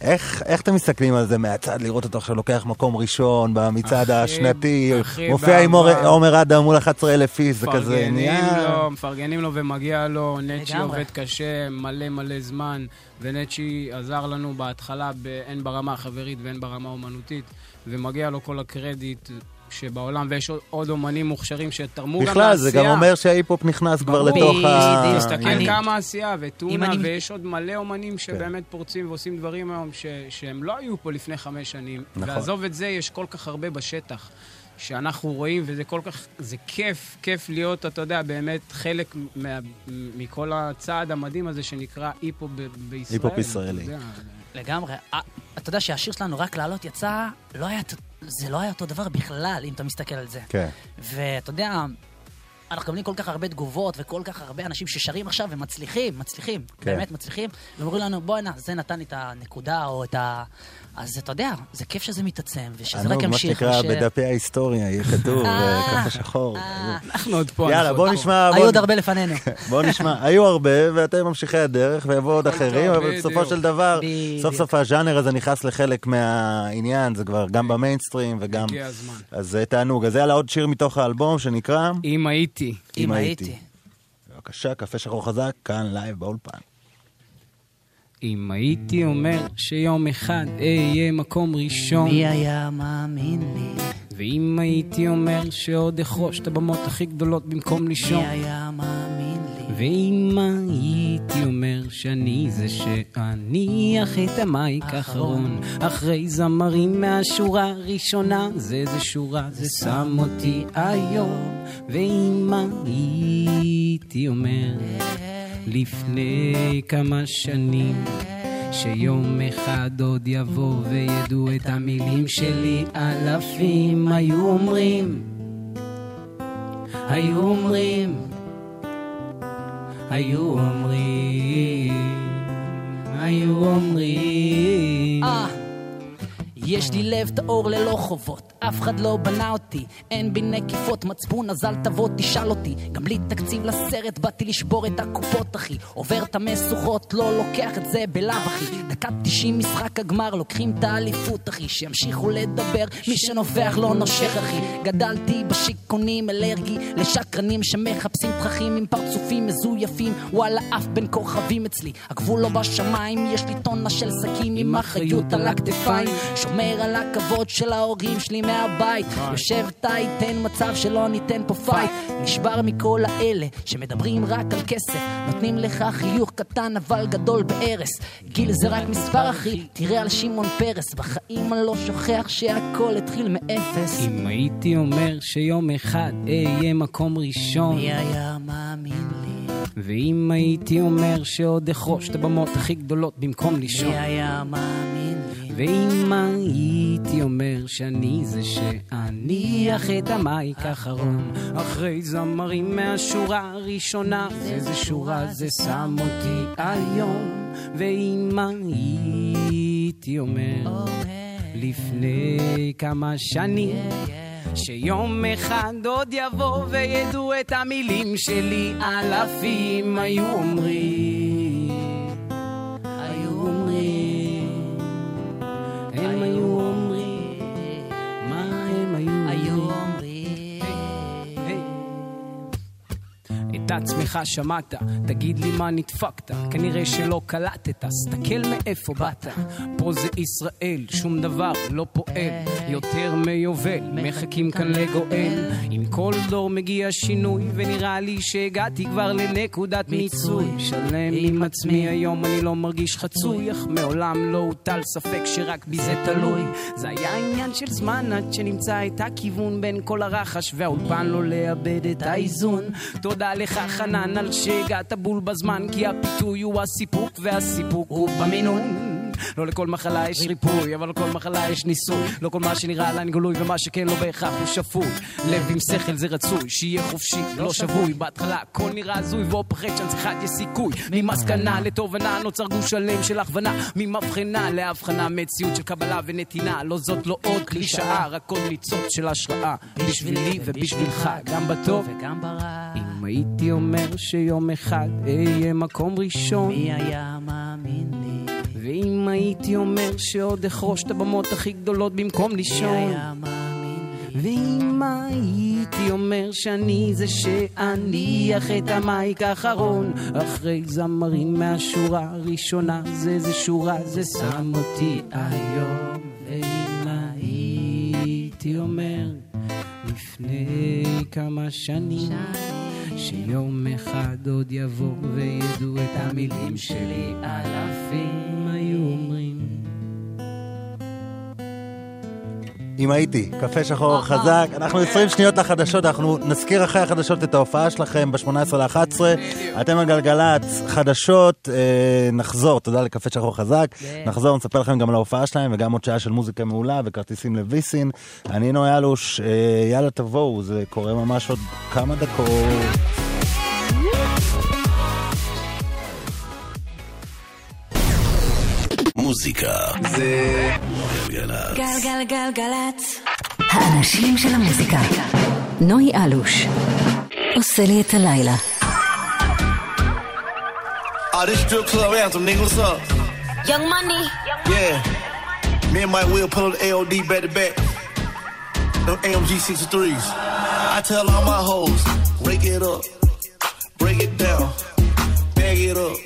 איך, איך אתם מסתכלים על זה מהצד, לראות אותו עכשיו לוקח מקום ראשון במצעד הכי- השנתי, הכי מופיע עם. עומר- אדם מול 11,000 איש, זה כזה מפרגנים נהיה... לו, מפרגנים לו ומגיע לו, נצ'י לגמרי. עובד קשה, מלא מלא זמן, ונצ'י עזר לנו בהתחלה, הן ברמה החברית והן ברמה האומנותית, ומגיע לו כל הקרדיט שבעולם, ויש עוד- עוד אומנים מוכשרים שתרמו גם לעשייה. בכלל, זה גם אומר שההיפ-הופ נכנס כבר ברור. לתוך ה... תסתכל אני- כמה עשייה, וטונה, אני- ויש עוד מלא אומנים שבאמת פורצים ועושים דברים היום ש- שהם לא היו פה לפני חמש שנים. נכון. ועזוב את זה, יש כל כך הרבה בשטח. שאנחנו רואים, וזה כל כך, זה כיף, כיף להיות, אתה יודע, באמת חלק מה, מכל הצעד המדהים הזה שנקרא היפו ב- בישראל. היפ-הופ אתה ישראלי. יודע. לגמרי. אתה יודע שהשיר שלנו רק לעלות יצא, לא היה, זה לא היה אותו דבר בכלל, אם אתה מסתכל על זה. כן. ואתה יודע, אנחנו מקבלים כל כך הרבה תגובות וכל כך הרבה אנשים ששרים עכשיו ומצליחים, מצליחים, כן. באמת מצליחים, ואומרים לנו, בואנה, זה נתן לי את הנקודה או את ה... אז אתה יודע, זה כיף שזה מתעצם, ושזה רק ענוג, מה ימשיך. שנקרא, בדפי ההיסטוריה יהיה כתוב, אה, אה, ככה שחור. אנחנו עוד פה. יאללה, אנחנו בוא עוד נשמע... היו עוד הרבה לפנינו. [LAUGHS] בוא נשמע, היו הרבה, ואתם ממשיכי הדרך, ויבואו עוד אחרים, אבל בסופו. של דבר. סוף סוף הז'אנר הזה נכנס לחלק מהעניין, זה כבר גם במיינסטרים וגם... הגיע הזמן. אז זה תענוג. אז יאללה, עוד שיר מתוך האלבום שנקרא... אם הייתי. אם הייתי. בבקשה, קפה שחור חזק, כאן לייב באולפן. אם הייתי אומר שיום אחד אהיה מקום ראשון, מי היה מאמין לי? ואם הייתי אומר שעוד אחרוש את הבמות הכי גדולות במקום לישון, מי היה מאמין לי? ואם הייתי אומר שאני זה שאניח את ה mic האחרון אחרי זמרים מהשורה הראשונה זה איזה שורה זה שם אותי היום. ואם הייתי אומר לפני כמה שנים שיום אחד עוד יבוא וידעו את המילים שלי אלפים היו אומרים היו אומרים היו אומרים, היו אומרים. אה, יש לי לב טהור ללא חובות, אף אחד לא בנה אותי, אין בי נקיפות מצפון, אז אל תבוא תשאל אותי. גם בלי תקציב לסרט באתי לשבור את הקופות, אחי. עובר את המשוכות, לא לוקח את זה בלאו, אחי. דקה 90 משחק הגמר, לוקחים את האליפות, אחי. שימשיכו לדבר, מי שנובח לא נושך, אחי. גדלתי בשיכונים, אלרגי לשקרנים שמחפשים תככים עם פרצופים מזויפים. וואלה, אף בין כוכבים אצלי. הגבול לא בשמיים, יש לי טונה של סכין עם אחריות על הכתפיים. שומר על הכבוד של ההורים שלי מהבית. יושב תיתן מצב שלא ניתן פה fight. נשבר מכל האלה שמדברים רק על כסף. נותנים לך חיוך קטן אבל גדול בהרס. גיל זה רק מספר אחי, תראה על שמעון פרס. בחיים אני לא שוכח שהכל התחיל מאפס. אם הייתי אומר שיום אחד אהיה מקום ראשון, מי היה מאמין לי? ואם הייתי אומר שעוד אחרוש את הבמות הכי גדולות במקום לישון, מי היה מאמין לי? ואם הייתי אומר שאני זה שאניח את המייק האחרון אחרי זמרים מהשורה הראשונה זה זה שורה זה שם אותי היום. ואם הייתי אומר לפני כמה שנים שיום אחד עוד יבוא וידעו את המילים שלי אלפים היו אומרים עצמך שמעת, תגיד לי מה נדפקת, כנראה שלא קלטת, סתכל מאיפה באת. פה זה ישראל, שום דבר לא פועל, יותר מיובל, מחכים כאן לגואל. עם כל דור מגיע שינוי, ונראה לי שהגעתי כבר לנקודת מיצוי. שלם עם עצמי היום, אני לא מרגיש חצוי, אך מעולם לא הוטל ספק שרק בי זה תלוי. זה היה עניין של זמן עד שנמצא את הכיוון בין כל הרחש והאולפן לא לאבד את האיזון. תודה לך חנן על שהגעת בול בזמן, כי הפיתוי הוא הסיפוק והסיפוק הוא במינון. לא לכל מחלה יש ריפוי, אבל לכל מחלה יש ניסוי. לא כל מה שנראה לעין גלוי, ומה שכן לא בהכרח הוא שפוי. לב עם שכל זה רצוי, שיהיה חופשי, לא שבוי. בהתחלה הכל נראה הזוי, ועוד פחד שהנצחת יש סיכוי. ממסקנה לתובנה נוצר גוש שלם של הכוונה. ממבחנה להבחנה, מציאות של קבלה ונתינה. לא זאת לא עוד קלישאה, רק עוד ניצוץ של השראה. בשבילי ובשבילך, גם בטוב וגם ברע. אם הייתי אומר שיום אחד אהיה מקום ראשון, מי היה מאמין לי? ואם הייתי אומר שעוד אחרוש את הבמות הכי גדולות במקום לישון, מי היה מאמין לי? ואם הייתי אומר שאני זה שאניח את המייק האחרון, אחרי זמרים מהשורה הראשונה, זה זה שורה, זה שם אותי היום. ואם הייתי אומר לפני כמה שנים, שיום אחד עוד יבוא וידעו את המילים שלי, אלפים היו אומרים. אם הייתי, קפה שחור חזק, אנחנו 20 שניות לחדשות, אנחנו נזכיר אחרי החדשות את ההופעה שלכם ב-18 ל-11, אתם על גלגלצ, חדשות, אה, נחזור, תודה לקפה שחור חזק, נחזור, נספר לכם גם על ההופעה שלהם וגם עוד שעה של מוזיקה מעולה וכרטיסים לוויסין. אני נוי אלוש, אה, יאללה תבואו, זה קורה ממש עוד כמה דקות. מוזיקה זה גלגלצ. גלגלגלגלצ. האנשים של המוזיקה. נוי אלוש. עושה לי את הלילה. Oh, this strip club anthem, nigga, what's up? Young Money. Yeah. Me and Mike Will pull up the AOD back to back. Them AMG 63s. I tell all my hoes, break it up, break it down, bag it up.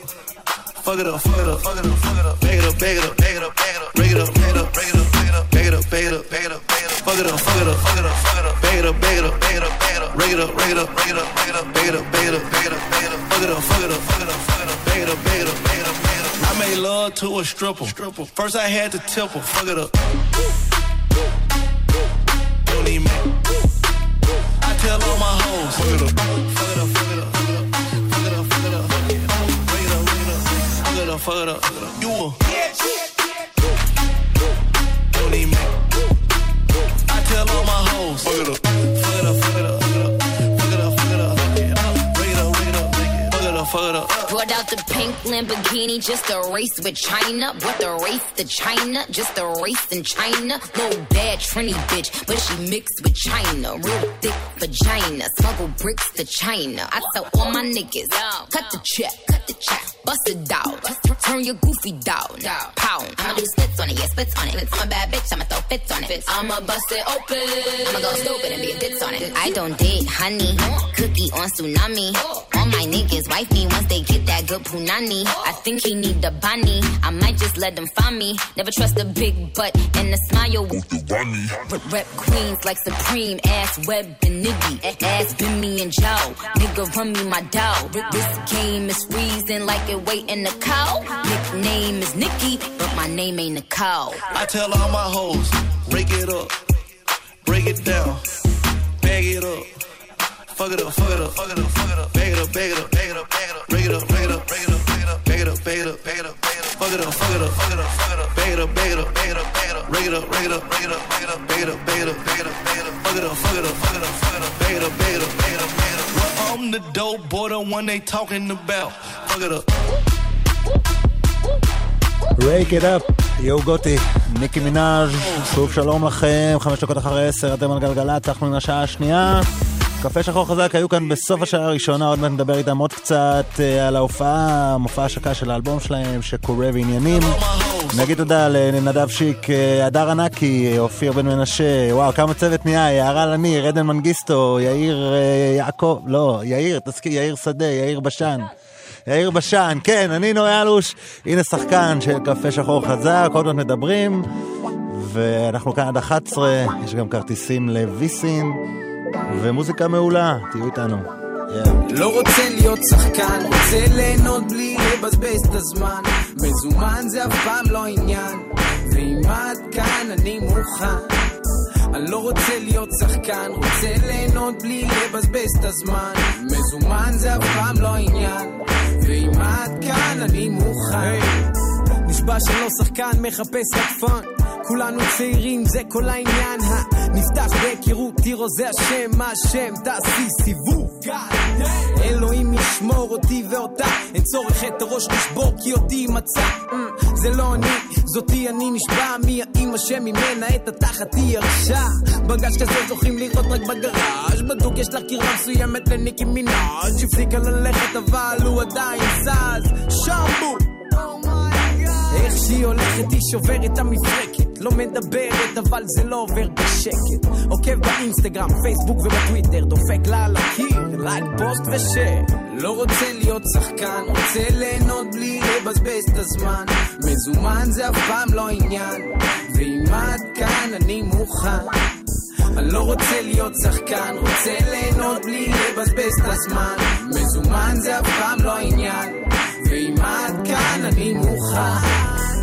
Fuck it up, fuck it up, fuck it up, fuck it up, bag it up, bag it up, bag it up, bag it up, break it up, bag it up, break it up, bag it up, bag it up, bag it up, bag it up, bag it up, fuck it up, fuck it up, fuck it up, fuck it up, bag it up, bag it up, bag it up, bag it up, break it up, break it up, break it up, bag it up, bag it up, bag it up, bag it up, bag it up, fuck it up, fuck it up, fuck it up, fuck it up, bag it up, bag it up, bag it up, bag it up. I made love to a stripper. Stripper. First I had to tip her. Fuck it up. Don't even make. I tell all my hoes. Fuck it up. Fuck it up. Up. Fuck it up. Fuck it up. You a. Don't even make. I tell all my hoes. Fuck it up. Fuck it up. Fuck it up. Fuck it up. Fuck it up. Fuck it up. Fuck it up. Break it up. Break it up. Fuck it up. Fuck it up. Brought out the pink Lamborghini just a race with China. Brought the race to China, just a race in China. No bad Trini bitch, but she mixed with China. Real thick vagina, smuggle bricks to China. I tell all my niggas, cut the check, cut the check, bust it down. Turn your goofy down, pound. I'ma do splits on it, yeah, splits on it. I'm a bad bitch, I'ma throw fits on it. I'ma bust it open. I'ma go stupid and be a ditz on it. I don't date honey, cookie on tsunami. All my niggas wife me once they get that good punani. I think he need the bunny. I might just let them find me. Never trust a big butt and a smile. Rep, rep queens like Supreme, ass web and niggy. Ass me and Joe. Nigga run me my dough. This game is freezing like it waiting to cow. Nickname is Nikki, but my name ain't Nicole. I tell all my hoes, break it up, break it down, bag it up. Fuck it up, fuck it up, fuck it up, fuck it up, bag it up, bag it up, bag it up, bag it up, break it up, break it up, break it up, bag it up, bag it up, bag it up, bag it up, bag it up, fuck it up, fuck it up, fuck it up, fuck it up, bag it up, bag it up, bag it up, bag it up, break it up, break it up, break it up, bag it up, bag it up, bag it up, bag it up, bag it up, fuck it up, fuck it up, fuck it up, fuck it up, bag it up, bag it up, bag it up, bag it up. Well, I'm the dope boy, the one they talking about. Fuck it up. Rake it up, יואו גותי, ניקי מנאז', שוב שלום לכם, חמש דקות אחרי עשר, אתם על גלגלצ, אנחנו עם השעה השנייה. קפה שחור חזק היו כאן בסוף השעה הראשונה, עוד מעט נדבר איתם עוד קצת אה, על ההופעה, מופע ההשקה של האלבום שלהם, שקורה ועניינים. נגיד תודה לנדב שיק, אה, הדר ענקי, אופיר בן מנשה, וואו, כמה צוות נהיה, יערה לניר, עדן מנגיסטו, יאיר אה, יעקב, לא, יאיר, תזכיר, יאיר שדה, יאיר בשן. יאיר בשן, כן, אני נוי אלוש, הנה שחקן של קפה שחור חזק, עוד מעט מדברים, ואנחנו כאן עד 11, יש גם כרטיסים לוויסין, ומוזיקה מעולה, תהיו איתנו. לא רוצה להיות שחקן, רוצה ליהנות בלי לבזבז את הזמן. מזומן זה אף פעם לא עניין, ואם את כאן אני מוכן. אני לא רוצה להיות שחקן, רוצה ליהנות בלי לבזבז את הזמן. מזומן זה אף פעם לא עניין, ואם את כאן אני מוכן. נשבע שלא שחקן, מחפש רק fun. כולנו צעירים, זה כל העניין. נפתח בהיכרות, תירו זה השם, מה השם? תעשי סיבוב. אלוהים ישמור אותי ואותה, אין צורך את הראש לשבור כי אותי מצא. זה לא אני, זאתי אני נשבע, מי האימא שממנה את התחת היא ירשה. בגש כזה זוכים לראות רק בגראז', בדוק יש לה קרבה מסוימת לניקי מנאז', הפסיקה ללכת אבל הוא עדיין זז. שמבו! איך שהיא הולכת היא שוברת המפרקת. לא מדברת אבל זה לא עובר בשקט. עוקב באינסטגרם, פייסבוק ובטוויטר דופק לה על הקיר, לייק פוסט ושאר. לא רוצה להיות שחקן, רוצה ליהנות בלי לבזבז את הזמן. מזומן זה אף פעם לא עניין. ואם את כאן אני מוכן אני לא רוצה להיות שחקן, רוצה ליהנות בלי לבזבז את הזמן. מזומן זה אף פעם לא עניין ואם את כאן אני מוכן.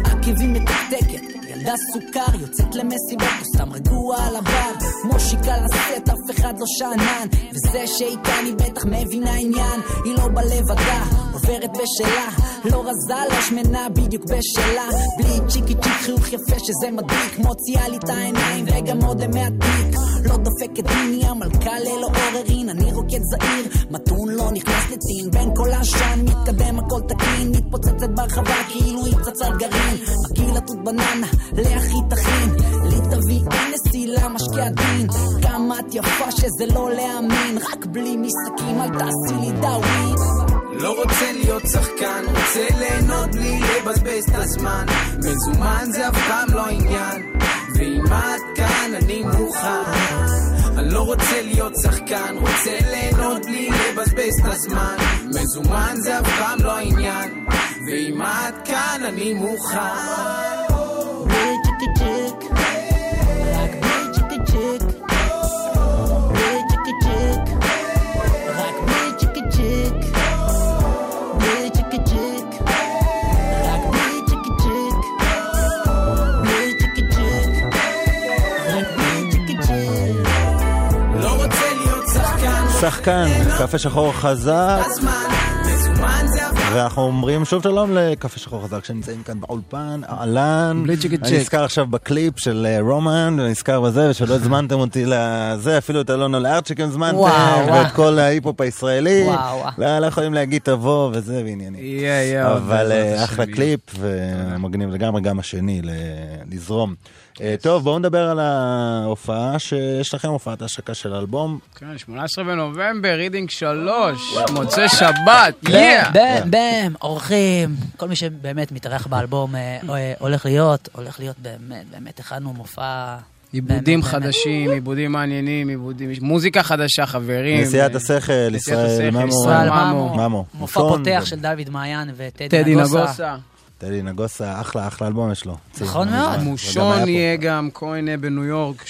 עקבים מתקתקת ילדה סוכר יוצאת למסיבות או סתם רגוע על הבר. מושיקה לשאת אף אחד לא שאנן. וזה שאיתן היא בטח מבינה עניין. היא לא בלבדה עוברת בשלה. לא רזה לא שמנה בדיוק בשלה. בלי צ'יקי צ'יק חיוך יפה שזה מדליק. מוציאה לי את העיניים וגם עוד מהתיק לא דופקת מיני המלכה ללא עוררין אני רוקד זעיר. מתון לא נכנס לטין בין כל העשן מתקדם הכל תקין. מתפוצצת ברחבה כאילו היא פצצת גרעין. מכיר לתות בננה לאחי תכין. לי תביא נסילה משקיע דין כמה את יפה שזה לא להאמין רק בלי משחקים אל תעשי לי דאווין לא רוצה להיות שחקן, רוצה ליהנות בלי לבזבז את הזמן. מזומן זה אף פעם לא עניין ואם את כאן אני מוכן. אני לא רוצה להיות שחקן, רוצה ליהנות בלי לבזבז את הזמן. מזומן זה אף פעם לא עניין ואם את כאן אני מוכן שחקן קפה שחור חזק, ואנחנו אומרים שוב שלום לקפה שחור חזק שנמצאים כאן באולפן, אהלן. בלי צ'יקי אני צ'יק. נזכר עכשיו בקליפ של אה, רומן, ונזכר בזה, ושלא [LAUGHS] הזמנתם אותי לזה, אפילו את אלונה לארצ'יק הזמנתם, ואת. כל ההיפ-הופ הישראלי. וואו. לא, לא יכולים להגיד תבוא וזה וענייני. יהיה, יהיה. עוד אבל אה, אחלה. קליפ, ומגניב לגמרי, גם השני, לזרום. אה, טוב, בואו נדבר על ההופעה שיש לכם, הופעת ההשקה של האלבום. כן, 18 בנובמבר, רידינג 3, מוצאי שבת, יאה! בם, בם, אורחים, כל מי שבאמת מתארח באלבום אה, אה, הולך להיות, הולך להיות באמת, באמת הכנו מופע... עיבודים. חדשים, עיבודים מעניינים, עיבודים, מוזיקה חדשה, חברים. נשיאת השכל, ישראל ממו. ממו. מופע מופון, פותח של דוד מעיין וטדי טדי נגוסה. טדי נגוסה, אחלה, אחלה אלבום יש לו. נכון מאוד. מושון. יהיה גם, כהן בניו יורק.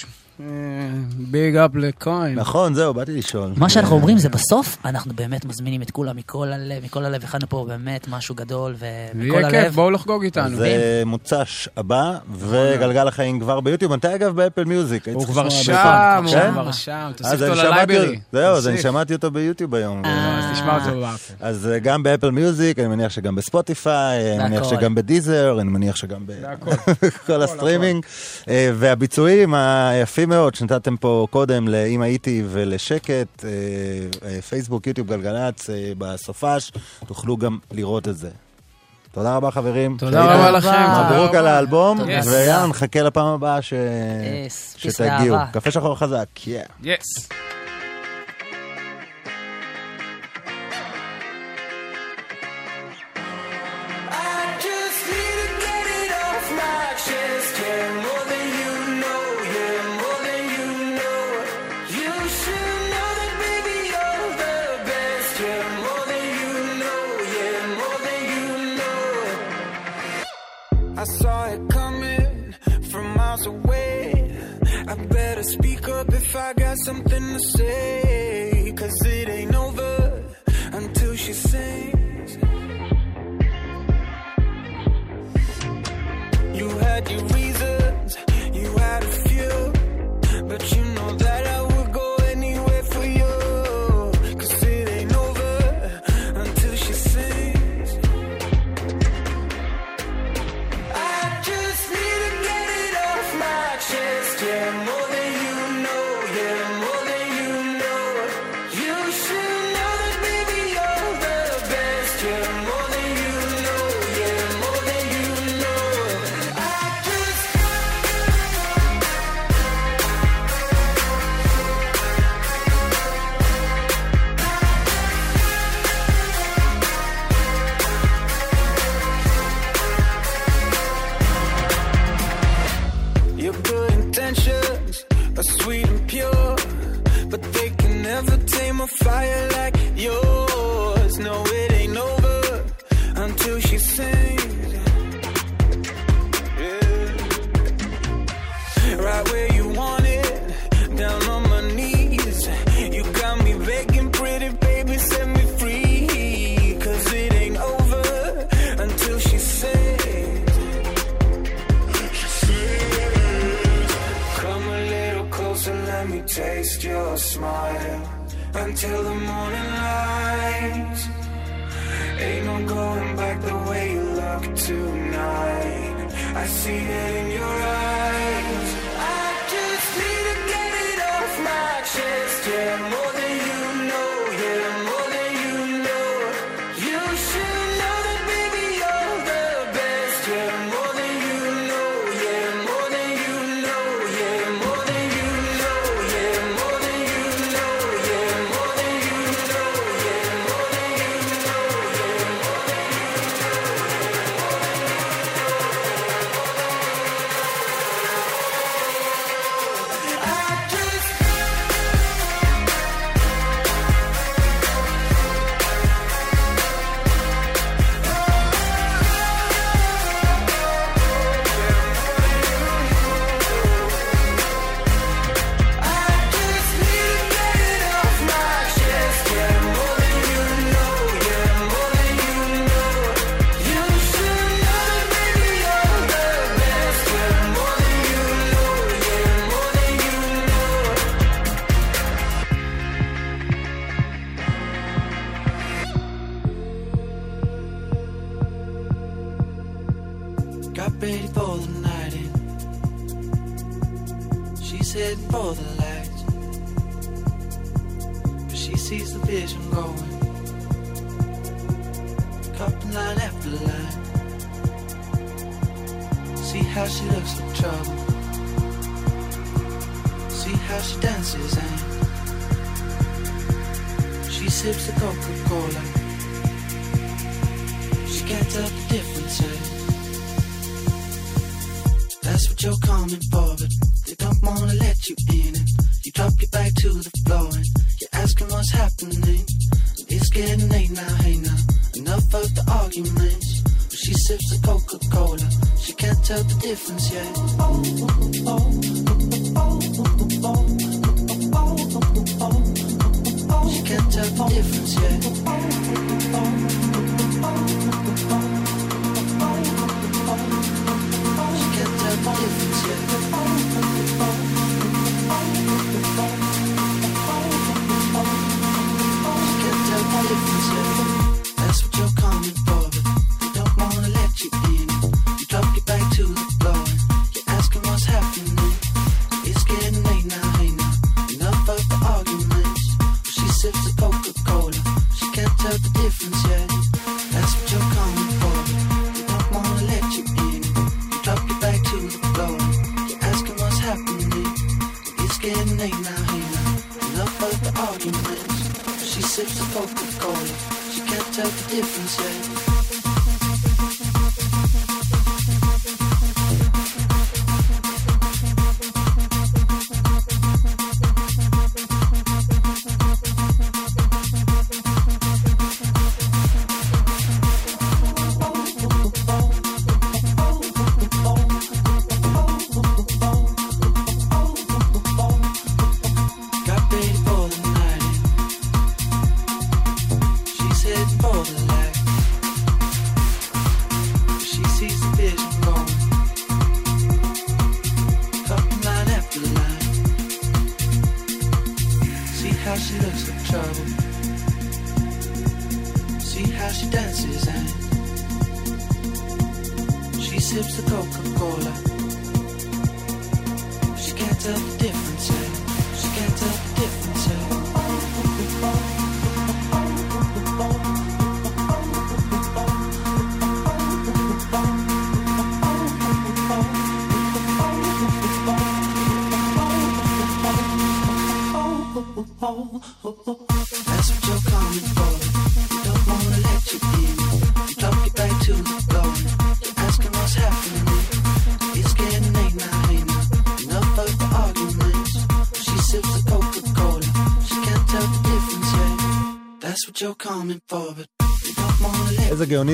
big up לכהן. נכון, זהו, באתי לשאול. מה שאנחנו אומרים זה בסוף, אנחנו באמת מזמינים את כולם מכל הלב, מכל הלב, הכנו פה באמת משהו גדול, ומכל ויהיה כיף, הלב. בואו לחגוג איתנו. זה מוצ"ש הבא, וגלגל החיים כבר ביוטיוב. מתי אגב ב Apple Music? הוא צריך כבר שם. הוא כן? כבר שם, תוסיף אותו אני שמעתי- ל library. זהו, אז אני. שמעתי אותו ביוטיוב היום. אז תשמע אותו ב Apple. אז אה, גם ב Apple Music, אני מניח שגם ב Spotify, אני מניח. שגם ב Deezer, אני מניח שגם [LAUGHS] בכל הסטרימינג. אה, והביצועים היפים מאוד שנתתם פה קודם ל"אם הייתי" ולשקט, אה, אה, פייסבוק, יוטיוב, גלגלצ, אה, בסופש, תוכלו גם לראות את זה. תודה רבה חברים. תודה. רבה לכם, מברוק. על האלבום. ויאללה, נחכה לפעם הבאה שתגיעו. קפה שחור חזק, yeah.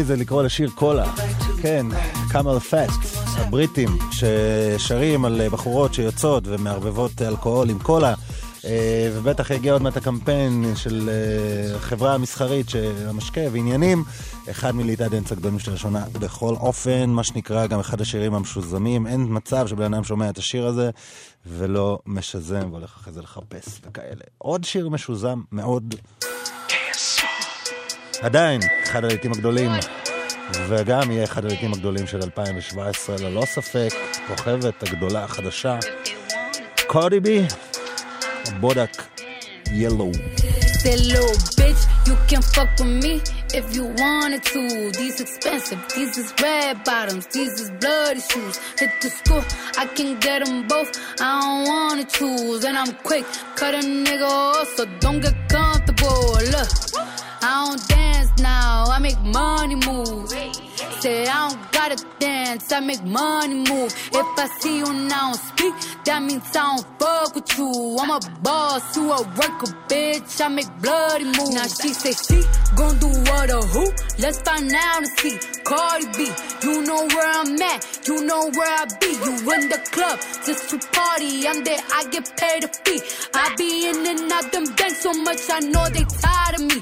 זה לקרוא לשיר קולה. כן, CamelPhat, הבריטים ששרים על בחורות שיוצאות ומערבבות אלכוהול עם קולה. אה, ובטח יגיע עוד מעט הקמפיין של אה, החברה המסחרית של המשקה ועניינים. אחד מלהיטי dance הגדולים של הראשונה. בכל אופן, מה שנקרא, גם אחד השירים המשוזמים. אין מצב שבן אדם שומע את השיר הזה ולא משזם והולך אחרי זה לחפש וכאלה. עוד שיר משוזם מאוד. עדיין, אחד הלעיתים הגדולים, וגם יהיה אחד הלעיתים הגדולים של 2017, ללא ספק, כוכבת הגדולה החדשה, קודי בי, בודק ילו. That little bitch, you can fuck with me if you wanted to. These expensive, these is red bottoms, these is bloody shoes. Hit the school, I can get them both. I don't wanna choose, and I'm quick, cut a nigga off, so don't get comfortable. Look, I don't dance now, I make money move. Say I don't gotta dance, I make money move. If I see you now speak, that means I don't fuck with you. I'm a boss, you a worker, bitch. I make bloody moves. Now she say she gon' do what or who? Let's find out and see. Cardi B, you know where I'm at, you know where I be. You in the club just to party. I'm there, I get paid a fee. I be in and out them banks so much, I know they tired of me.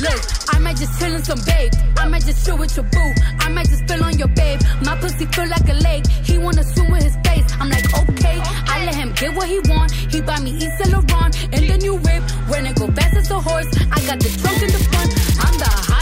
Look, I might just chill in some babe. I might just chill with your boo. I might just spill on your babe. My pussy feel like a lake. He wanna swim with his face. I'm like, okay. I let him get what he want. He buy me East Laurent and the new whip. When it go fast as a horse, I got the trunk in the front. I'm the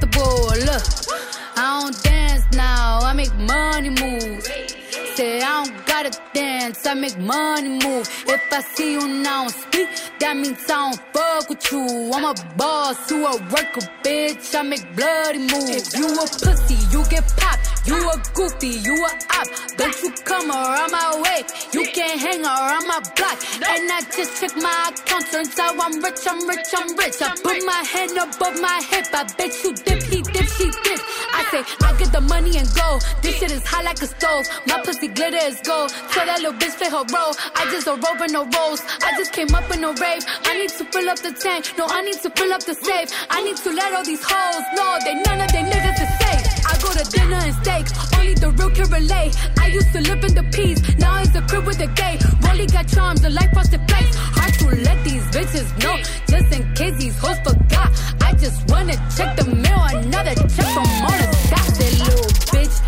comfortable. Look, I don't dance now, I make money moves. I don't gotta dance, I make money move. If I see you now speak, that means I don't fuck with you. I'm a boss, you a worker, bitch. I make bloody moves. If you a pussy, you get popped. You a goofy, you a op. Don't you come around my way. You can't hang around my block. And I just check my account. Turns out I'm rich, I'm rich, I'm rich. I put my hand above my hip. I bet you dip, he dip, she dip. I say, I get the money and go. This shit is hot like a stove. My pussy glitter is gold. Tell that little bitch play her role. I just a rope and no rolls. I just came up in a rave. I need to fill up the tank. No, I need to fill up the safe. I need to let all these hoes know they none of they niggas is safe. I go to dinner and steak. Only the real can relate. I used to live in the peace. Now it's a crib with a gay. Rolly got charms, the life frosted flakes. Hard to let these bitches know. Just in case these hoes forgot. I just wanna check the mail. Another check from all the. That little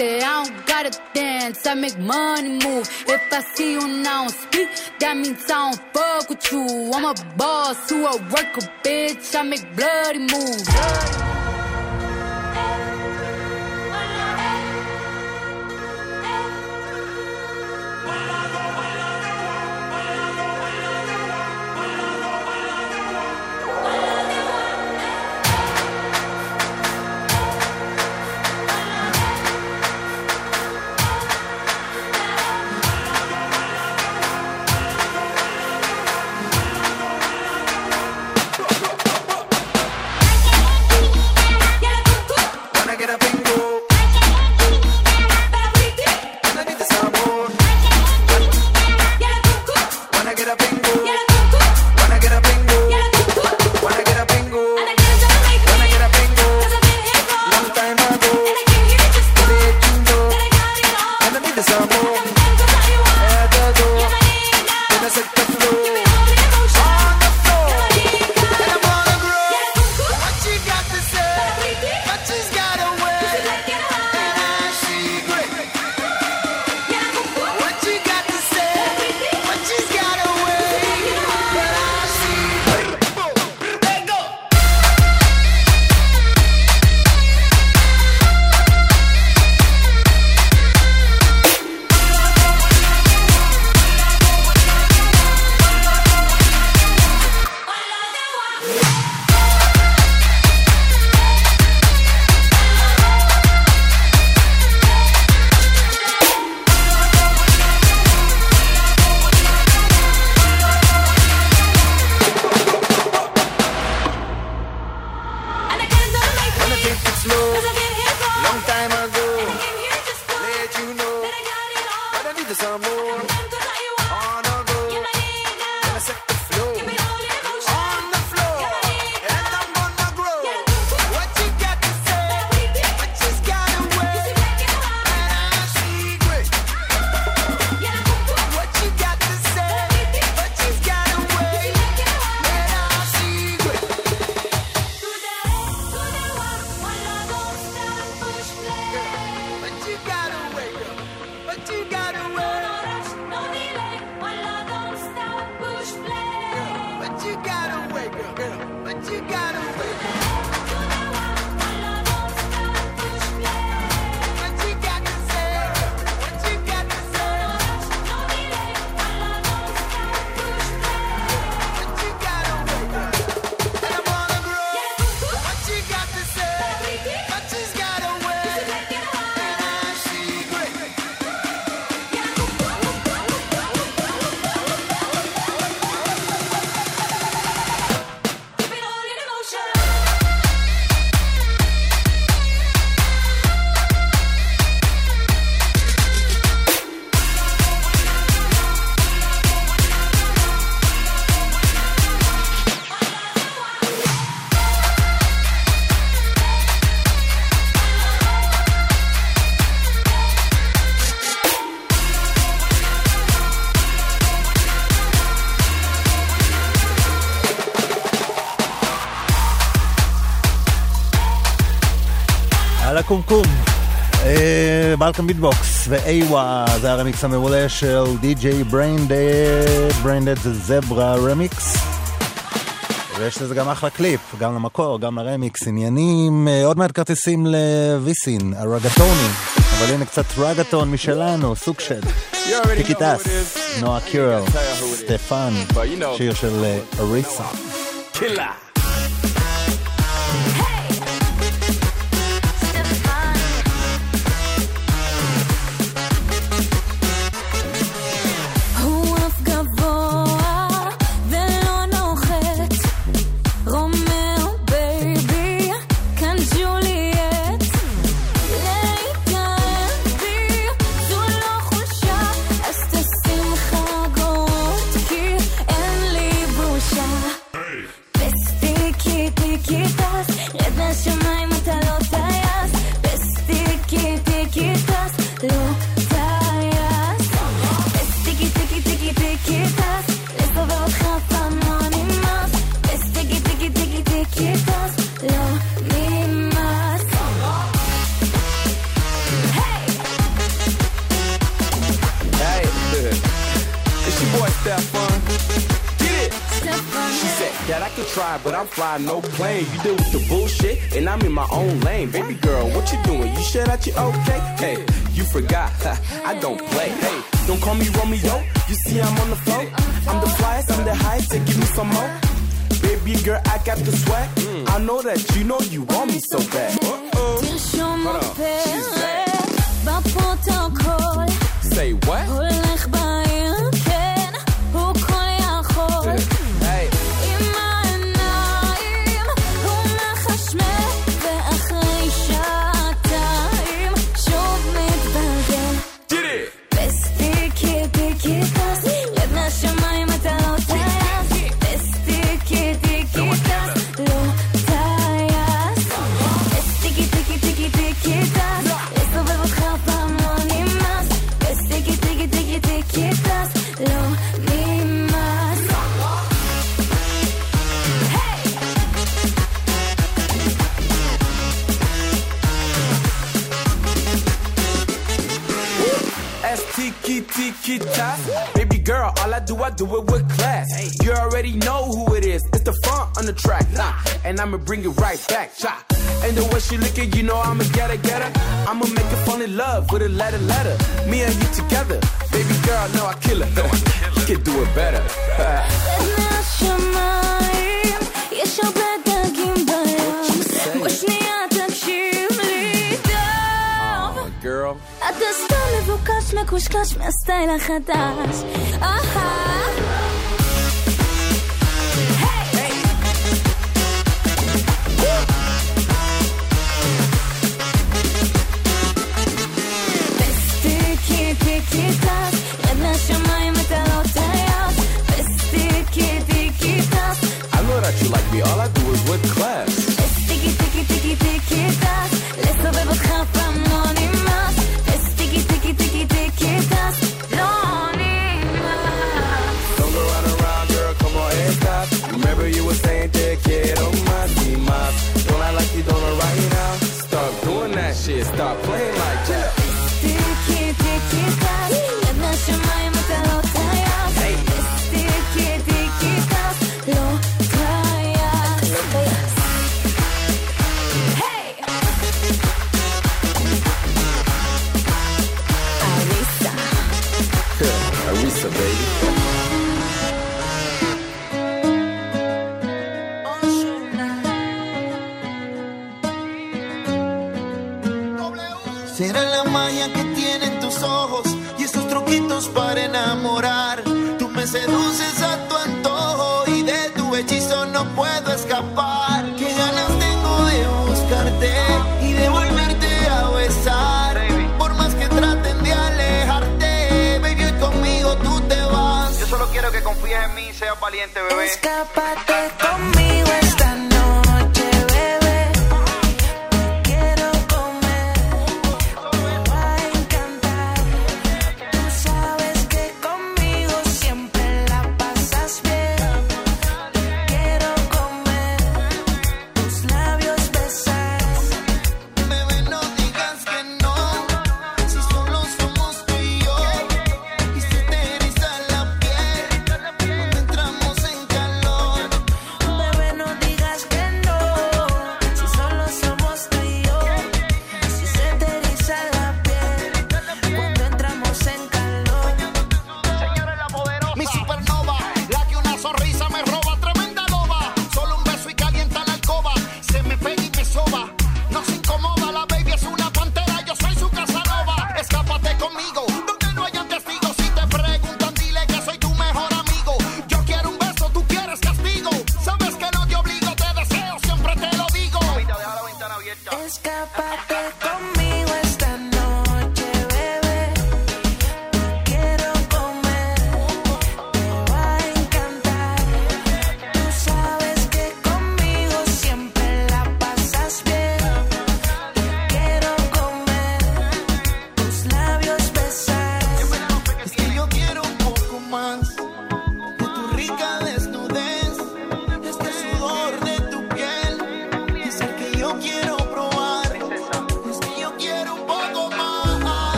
I don't gotta dance, I make money move. If I see you now speak, that means I don't fuck with you. I'm a boss, you a worker, bitch. I make bloody moves. הקומקום. בלקם אה, ביטבוקס ואיווה, זה הרמיקס המעולה של די.ג'יי בריינדד, בריינדד זה זברה רמיקס. ויש לזה גם אחלה קליפ, גם למקור, גם לרמיקס, עניינים, אה, עוד מעט כרטיסים לוויסין, הרגטוני, אבל הנה קצת רגטון משלנו, סוג של טיקי טס, נועה קירל, סטפן, שיר של אה, אריסה. קילר. playing. You deal with the bullshit, and I'm in my own lane. Baby girl, what you doing? You shut out, you okay? Hey, you forgot. [LAUGHS] I don't play. Hey, don't call me Romeo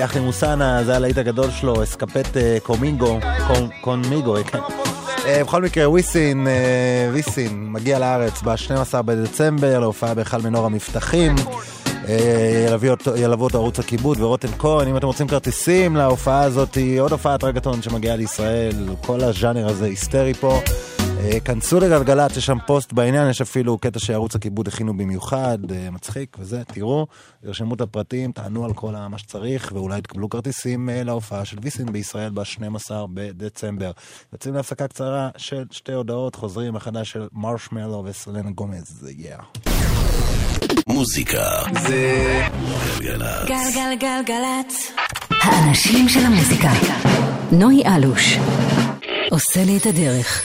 יחד עם מוסנה, זה הלהיט הגדול שלו, אסקפט אה, קומינגו, קונ- קונמיגו, אה, כן. אה, בכל מקרה, וויסין, אה, ויסין, מגיע לארץ ב-12 בדצמבר להופעה בהיכל מנור המבטחים. אה, ילוו אותו- ערוץ הכיבוד ורותם כהן, אם אתם רוצים כרטיסים להופעה הזאת, עוד הופעת רגטון שמגיעה לישראל, כל הז'אנר הזה היסטרי פה. אה, כנסו לגלגלצ, יש שם פוסט בעניין, יש אפילו קטע שערוץ הכיבוד הכינו במיוחד, אה, מצחיק וזה, תראו, ירשמו את הפרטים, תענו על כל מה שצריך, ואולי תקבלו כרטיסים להופעה של ויסין בישראל ב-12 בדצמבר. יוצאים להפסקה קצרה של שתי הודעות, חוזרים מחדש של מרשמלו וסלנה גומז, יאה. מוזיקה זה גלגלצ. גלגלגלגלצ. האנשים של המוזיקה. נוי אלוש. עושה לי את הדרך.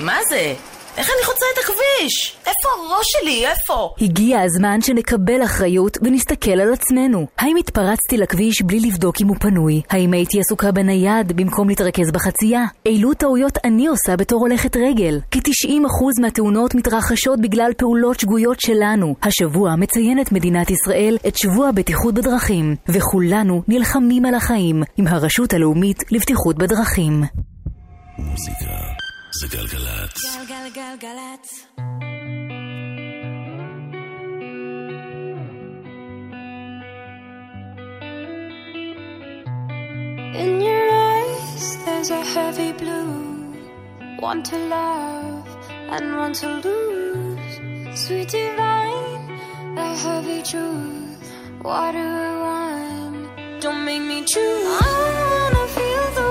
מה זה? איך אני חוצה את הכביש? איפה הראש שלי? איפה? הגיע הזמן שנקבל אחריות ונסתכל על עצמנו. האם התפרצתי לכביש בלי לבדוק אם הוא פנוי? האם הייתי עסוקה בנייד במקום להתרכז בחצייה? אילו טעויות אני עושה בתור הולכת רגל? כ-90% מהתאונות מתרחשות בגלל פעולות שגויות שלנו. השבוע מציינת מדינת ישראל את שבוע הבטיחות בדרכים, וכולנו נלחמים על החיים עם הרשות הלאומית לבטיחות בדרכים. מוזיקה זה גלגלצ. גלגלגלגלצ. In your eyes, there's a heavy blue. One to love and one to lose. Sweet divine, a heavy truth. Water or wine, don't make me choose. I wanna feel the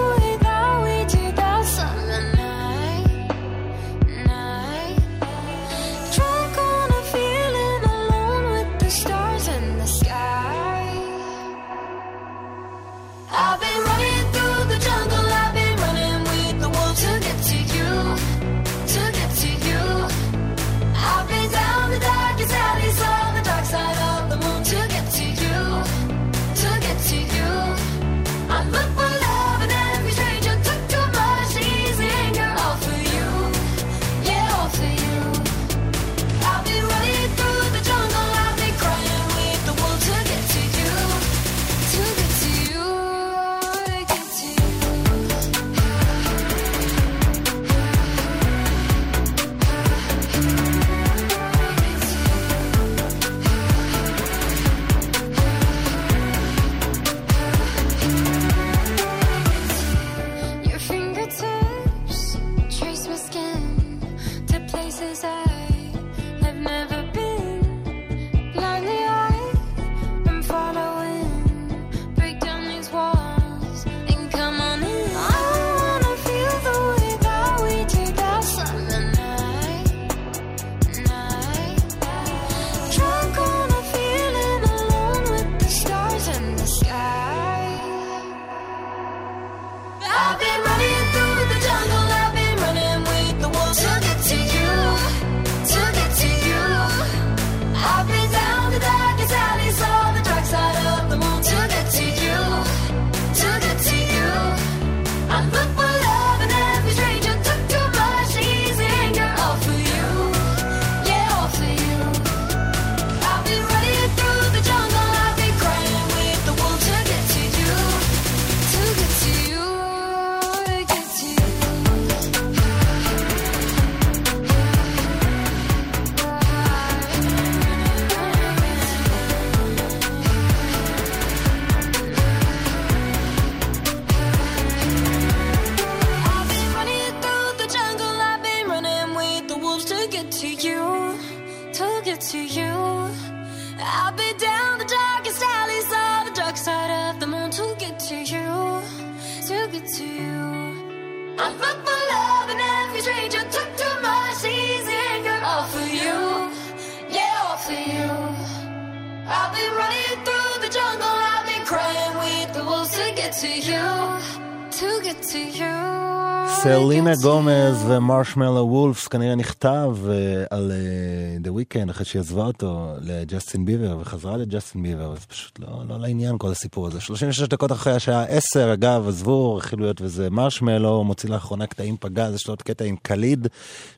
גומז ומרשמלו וולפס כנראה נכתב uh, על uh, The Weeknd אחרי שהיא עזבה אותו לג'סטין ביבר וחזרה לג'סטין ביבר, זה פשוט לא, לא לעניין כל הסיפור הזה. 36 דקות אחרי השעה 10, אגב, עזבו רכילויות וזה מרשמלו, מוציא לאחרונה קטעים פגז, יש לו עוד קטע עם קליד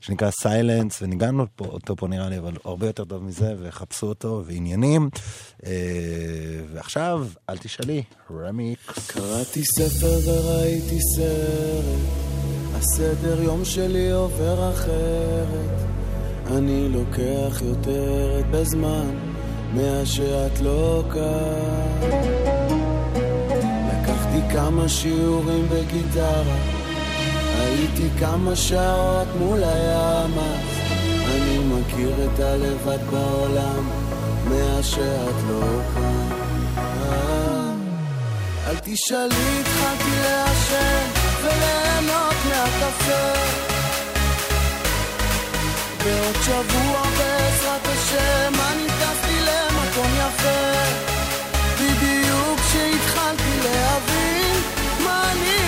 שנקרא סיילנס, וניגענו פה, אותו פה נראה לי, אבל הרבה יותר טוב מזה, וחפשו אותו, ועניינים. Uh, ועכשיו, אל תשאלי, רמיקס. קראתי ספר וראיתי סרט, הסדר יום שלי עובר אחרת. אני לוקח יותר בזמן מאז שאת לא כאן. לקחתי כמה שיעורים בגיטרה, הייתי כמה שעות מול הים, אז אני מכיר את הלבד בעולם מאז שאת לא כאן. אל תשאלי, התחלתי לעשן וליהנות מהקפה. בעוד שבוע בעזרת השם אני טסתי למקום יפה. בדיוק כשהתחלתי להבין מה אני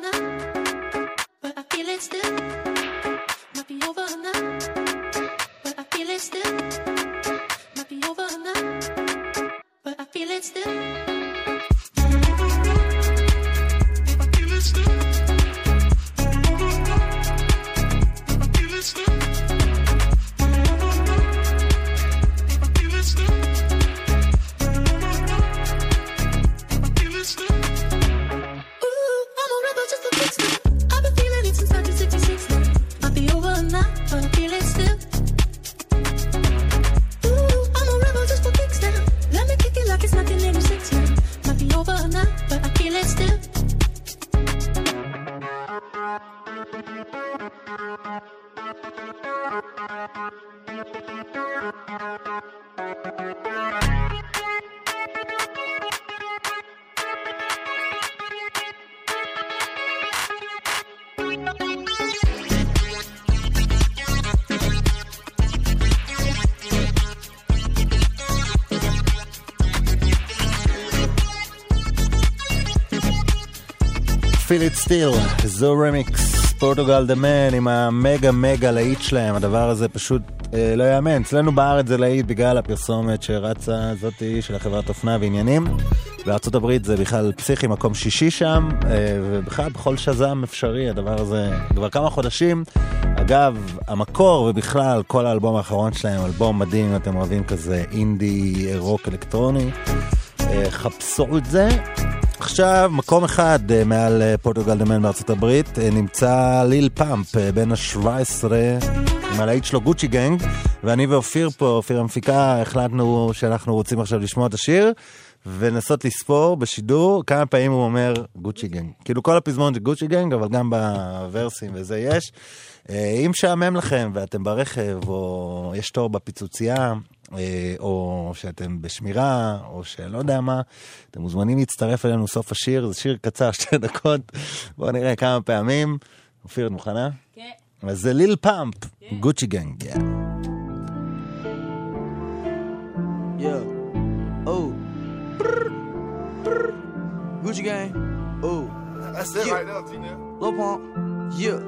but I feel it still. Feel it still, זו רמיקס, פורטוגל דה מן עם המגה מגה להיט שלהם, הדבר הזה פשוט אה, לא יאמן. אצלנו בארץ זה להיט בגלל הפרסומת שרצה זאתי של החברת אופנה ועניינים. בארצות הברית זה בכלל פסיכי, מקום שישי שם, אה, ובכלל בכל שזם אפשרי, הדבר הזה כבר כמה חודשים. אגב, המקור ובכלל כל האלבום האחרון שלהם, אלבום מדהים אם אתם אוהבים כזה אינדי רוק אלקטרוני. אה, חפשו את זה. עכשיו, מקום אחד אה, מעל אה, Portugal. The Man בארצות הברית, אה, נמצא Lil Pump, בן ה-17, עם הלהיט שלו Gucci Gang, ואני ואופיר פה, אופיר המפיקה, החלטנו שאנחנו רוצים עכשיו לשמוע את השיר. ולנסות לספור בשידור כמה פעמים הוא אומר Gucci Gang. כאילו כל הפזמון זה Gucci Gang, אבל גם בוורסים וזה יש. אם משעמם לכם ואתם ברכב, או יש תור בפיצוצייה, או שאתם בשמירה, או שלא יודע מה, אתם מוזמנים להצטרף אלינו סוף השיר, זה שיר קצר, [LAUGHS] שתי דקות. בואו נראה כמה פעמים. אופיר, את מוכנה? כן. אז זה ליל פאמפ, גוצ'י גנג. Oh. Gucci gang. Oh. That's it Yeah. right Tina. Lil Pump. Yeah.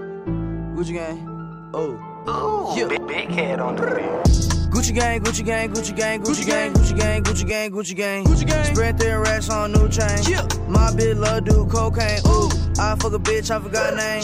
Gucci gang. Oh. Ooh, yeah. big, big head on the beat. Gucci gang, Gucci gang, Gucci gang, Gucci gang, Gucci gang, Gucci gang, Gucci gang. Gucci gang. Spread their racks on new chain. My bitch love do cocaine. Ooh. I fuck a bitch, I forgot name.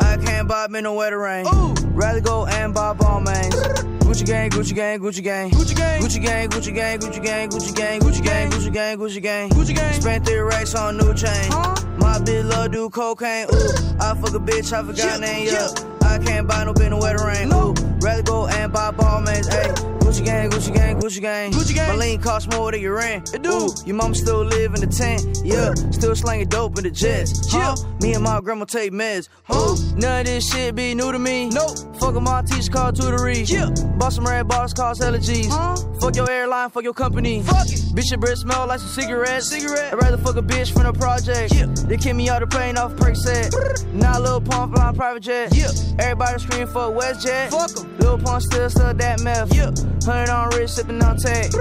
I can't buy me no wet rain. Ooh. Rather go and buy ball mains. Gucci gang, Gucci gang, Gucci gang. Gucci gang. Gucci gang, Gucci gang, Gucci gang, Gucci gang, Gucci gang, Gucci gang, Gucci gang. Gucci gang. Spent their racks on new chain. My bitch love do cocaine. Ooh. I fuck a bitch, I forgot name. Yeah. I can't buy no no rain. Rather go and buy ball mains. Ayy. Gucci gang, Gucci gang, Gucci gang. Gucci gang. My lean cost more than your rent. It do. Ooh, your mama still live in the tent. Yeah, still slanging dope in the jets. Yeah. Me and my grandma take meds. Huh? None of this shit be new to me. Nope. Fuck 'em, my teacher called tutory. Yeah. Bought some red bars, cost hella G's. Huh? Fuck your airline, fuck your company. Fuck it. Bitch, your breath smell like some cigarettes. Cigarette. I'd rather fuck a bitch from the project. Yeah. They kick me out the plane off perk set. Now Lil Pump flying private jet. Yeah. Everybody scream for WestJet. Fuck 'em. Lil Pump still still that meth. Yeah. Hundred on wrist, sipping on tag.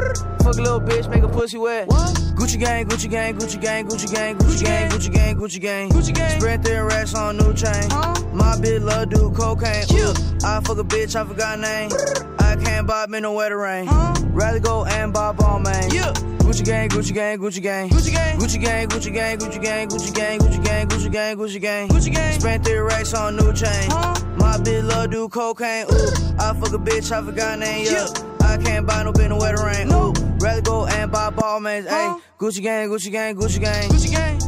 Fuck a little bitch, make a pussy wet. What? Gucci gang, Gucci gang, Gucci gang, Gucci gang, Gucci gang, Gucci gang, Gucci gang, Gucci gang. Spread their racks on new chain. My bitch love do cocaine. Ooh, I fuck a bitch, I forgot her name can't buy me no wedding ring. Huh? Rather go and buy ball man. Yeah. Gucci gang, Gucci gang, Gucci gang. Gucci gang, Gucci gang, Gucci gang, Gucci gang, Gucci gang, Gucci gang, Gucci gang, Gucci gang. Gucci gang. Spent three racks on new chain. My bitch love do cocaine. Ooh, I fuck a bitch, I forgot name. Yeah. I can't buy no bin no wedding ring. No. Rather go and buy ball man. Hey, Gucci gang, Gucci gang, Gucci gang. Gucci gang.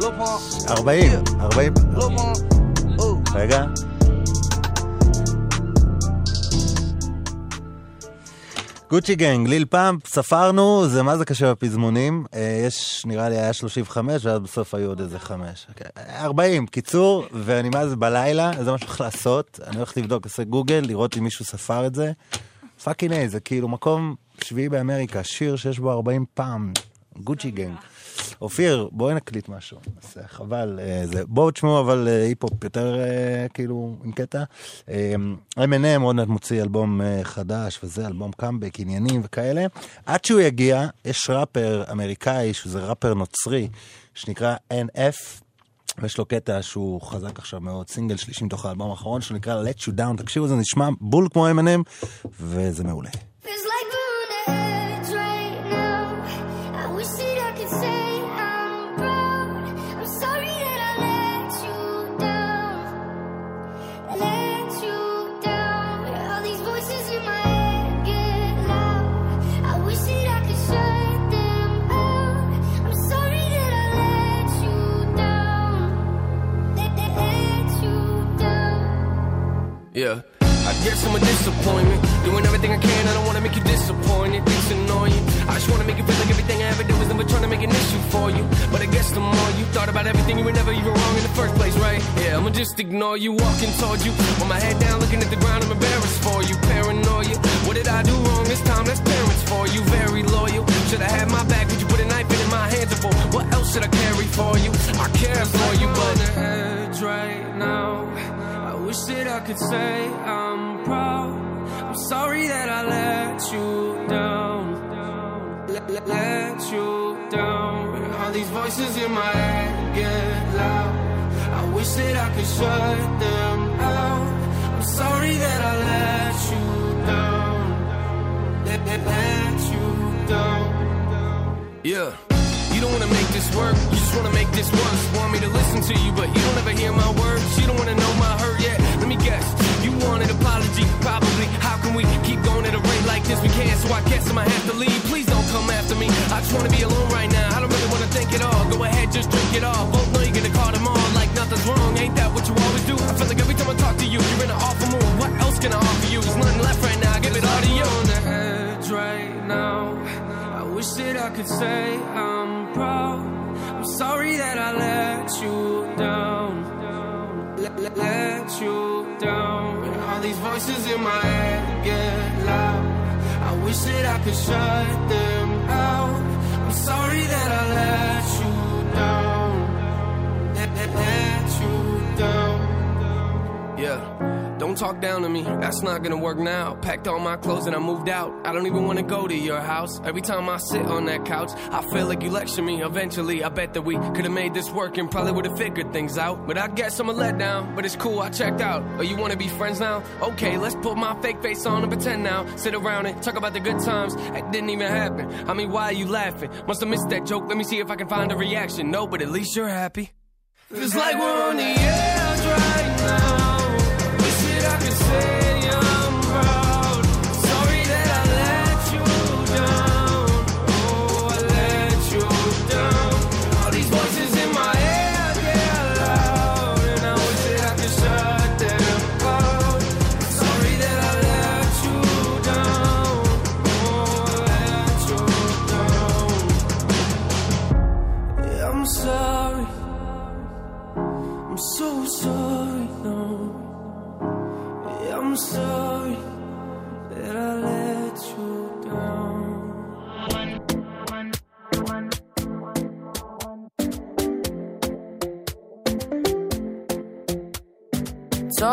40, 40. רגע. גוצ'י גנג, ליל פאמפ, ספרנו, זה מה זה קשה בפזמונים. אה, יש, נראה לי, היה 35, ואז בסוף היו עוד איזה 5. 40, קיצור, ואני מה זה בלילה, זה מה שהולך לעשות. אני הולך לבדוק, עושה גוגל, לראות אם מישהו ספר את זה. fucking A, זה כאילו מקום שביעי באמריקה, שיר שיש בו 40 פעם, Gucci Gang. אופיר, בואי נקליט משהו. אז חבל, אה, זה. בואו תשמעו אבל אה, היפ-הופ יותר אה, כאילו עם קטע. Eminem עוד מעט מוציא אלבום חדש וזה, אלבום קאמבק, עניינים וכאלה. עד שהוא יגיע, יש ראפר אמריקאי, שזה ראפר נוצרי, שנקרא NF. ויש לו קטע שהוא חזק עכשיו מאוד, סינגל שלישי מתוך האלבום האחרון שלו נקרא Let You Down, תקשיבו, זה נשמע בול כמו M&M, וזה מעולה. Feels like guess I'm a disappointment. Doing everything I can, I don't wanna make you disappointed. It's annoying. I just wanna make you feel like everything I ever did was never trying to make an issue for you. But I guess the more you thought about everything, you were never even wrong in the first place, right? Yeah, I'ma just ignore you, walking towards you. With my head down, looking at the ground, I'm embarrassed for you. Paranoia. What did I do wrong this time? That's parents for you. Very loyal. Should I have my back? Would you put a knife in my hands? For what else should I carry for you? I care for you, but. on the edge right now. Wish that I could say I'm proud. I'm sorry that I let you down. Let, let, let you down. All these voices in my head get loud. I wish that I could shut them out. I'm sorry that I let you down. Let, let, let you down. Yeah. You don't wanna make this work, you just wanna make this worse. Want me to listen to you, but you don't ever hear my words. You don't wanna know my hurt yet. Let me guess, you want an apology, probably. How can we keep going at a rate like this? We can't, so I guess I might have to leave. Please don't come after me. I just wanna be alone right now. I don't really wanna think at all. Go ahead, just drink it all. Both know you're gonna call them on like nothing's wrong. Ain't that what you always do? I feel like every time I talk to you, you're in an awful mood. What else can I offer you? There's nothing left right now. I give it all to you. on the edge right now. Wish that I could say I'm proud. I'm sorry that I let you down. Let, let, you down. All these voices in my head get loud. I wish that I could shut them out. I'm sorry that I let you down. Let, let, let you down. Yeah. Don't talk down to me, that's not gonna work now. Packed all my clothes and I moved out. I don't even wanna go to your house. Every time I sit on that couch, I feel like you lecture me. Eventually, I bet that we could've made this work and probably would've figured things out. But I guess I'm a letdown, but it's cool, I checked out. Oh, you wanna be friends now? Okay, let's put my fake face on and pretend now. Sit around and talk about the good times. That didn't even happen. I mean, why are you laughing? Must have missed that joke. Let me see if I can find a reaction. No, but at least you're happy. Feels like we're on the edge right now.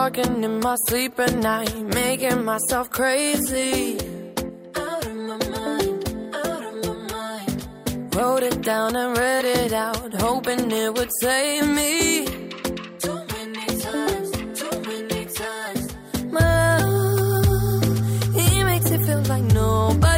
Talking in my sleep at night, making myself crazy. Out of my mind, out of my mind. Wrote it down and read it out, hoping it would save me. Too many times, too many times. My love, he makes it feel like nobody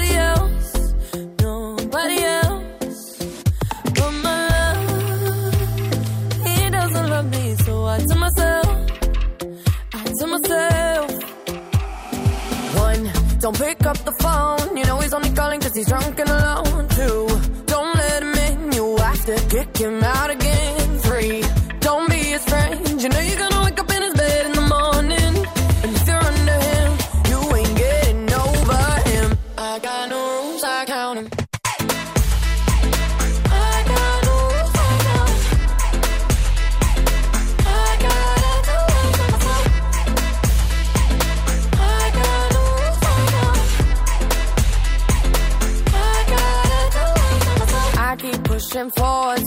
don't pick up the phone. You know he's only calling cause he's drunk and alone. too. don't let him in. You have to kick him out again. pushing forward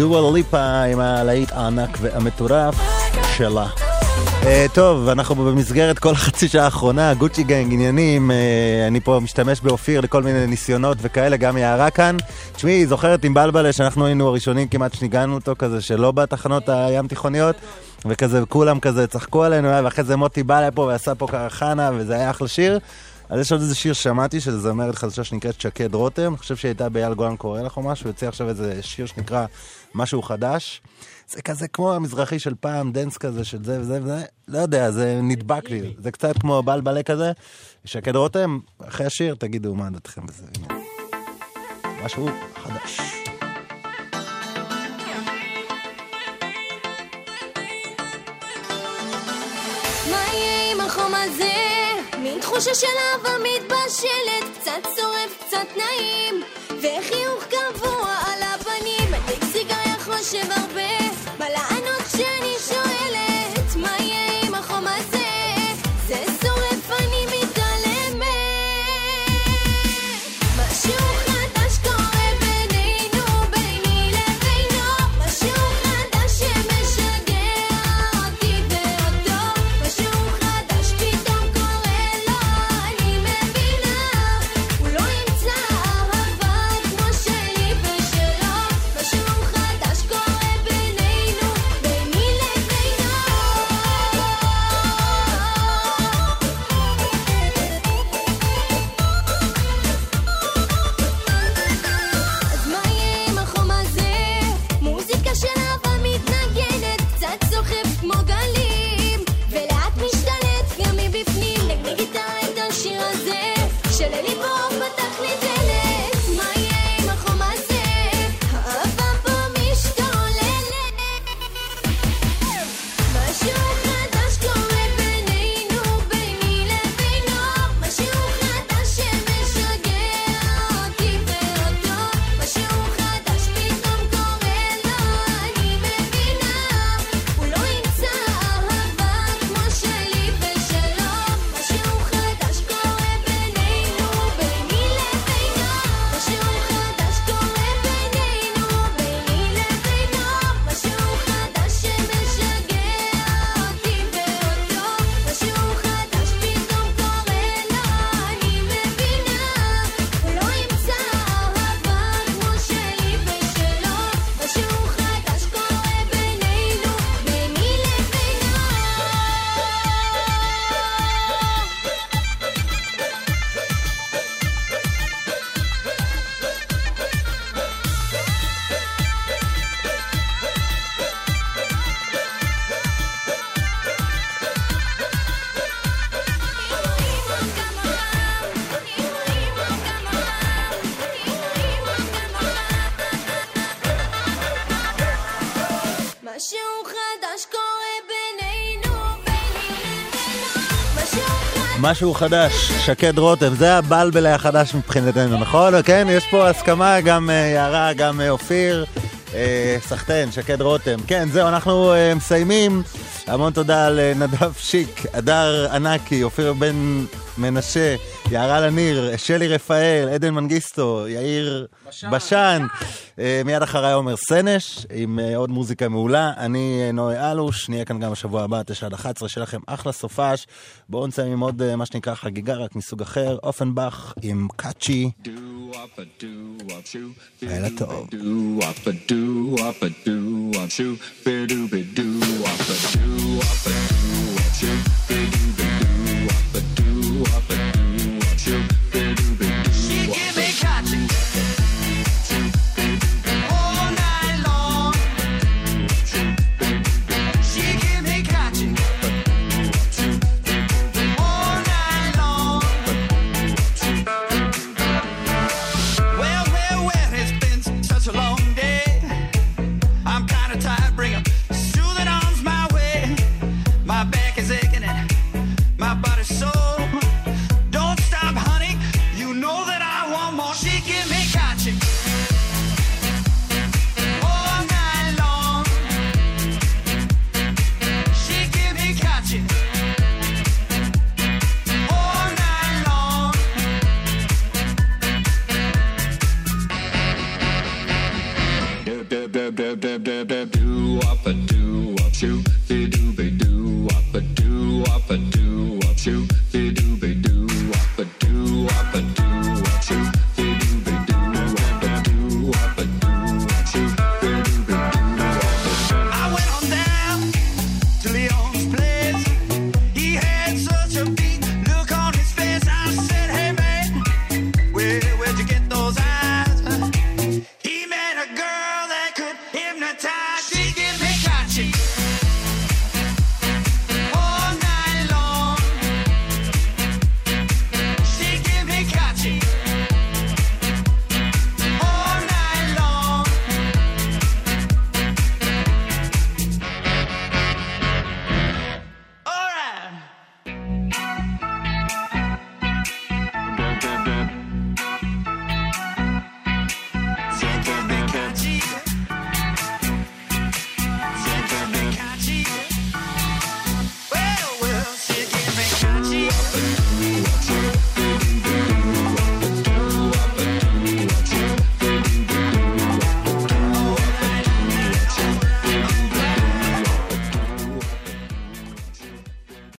דואל ליפה עם הלהיט הענק והמטורף שלה. Uh, טוב, אנחנו במסגרת כל החצי שעה האחרונה, גוצ'י גנג, עניינים, uh, אני פה משתמש באופיר לכל מיני ניסיונות וכאלה, גם יערה כאן. תשמעי, זוכרת עם בלבלה שאנחנו היינו הראשונים כמעט שניגענו אותו כזה, שלא בתחנות הים תיכוניות, וכזה כולם כזה צחקו עלינו, ואחרי זה מוטי בא לפה ועשה פה קרחנה, וזה היה אחלה שיר. אז יש עוד איזה שיר שמעתי של זמרת חדשה שנקראת שקד רותם, אני חושב שהיא הייתה באייל גולן קורא לך או משהו, יוצא עכשיו איזה שיר שנקרא משהו חדש. זה כזה כמו המזרחי של פעם, dance כזה של זה וזה וזה, לא יודע, זה נדבק לי, זה קצת כמו בלבלה כזה. שקד רותם, אחרי השיר תגידו מה דעתכם בזה. משהו חדש. החום הזה? מין תחושה של אהבה מתבשלת, קצת צורב, קצת נעים, וחיוך קבוע משהו חדש, שקד רותם, זה הבלבלה החדש מבחינתנו, נכון? כן, יש פה הסכמה, גם אה, יערה, גם אה, אופיר, אה, סחטיין, שקד רותם. כן, זהו, אנחנו מסיימים. המון תודה לנדב שיק, הדר ענקי, אופיר בן מנשה, יערה לניר, שלי רפאל, עדן מנגיסטו, יאיר בשן. אה, מיד אחריי עומר סנש, עם אה, עוד מוזיקה מעולה. אני אה, נוי אלוש, נהיה כאן גם בשבוע הבא, 9 עד 11, שיהיה לכם אחלה סופש. בואו נסיים עם עוד מה שנקרא חגיגה, רק מסוג אחר. אופנבך עם קאצ'י. לילה טוב. She dab dab dab dab dab up and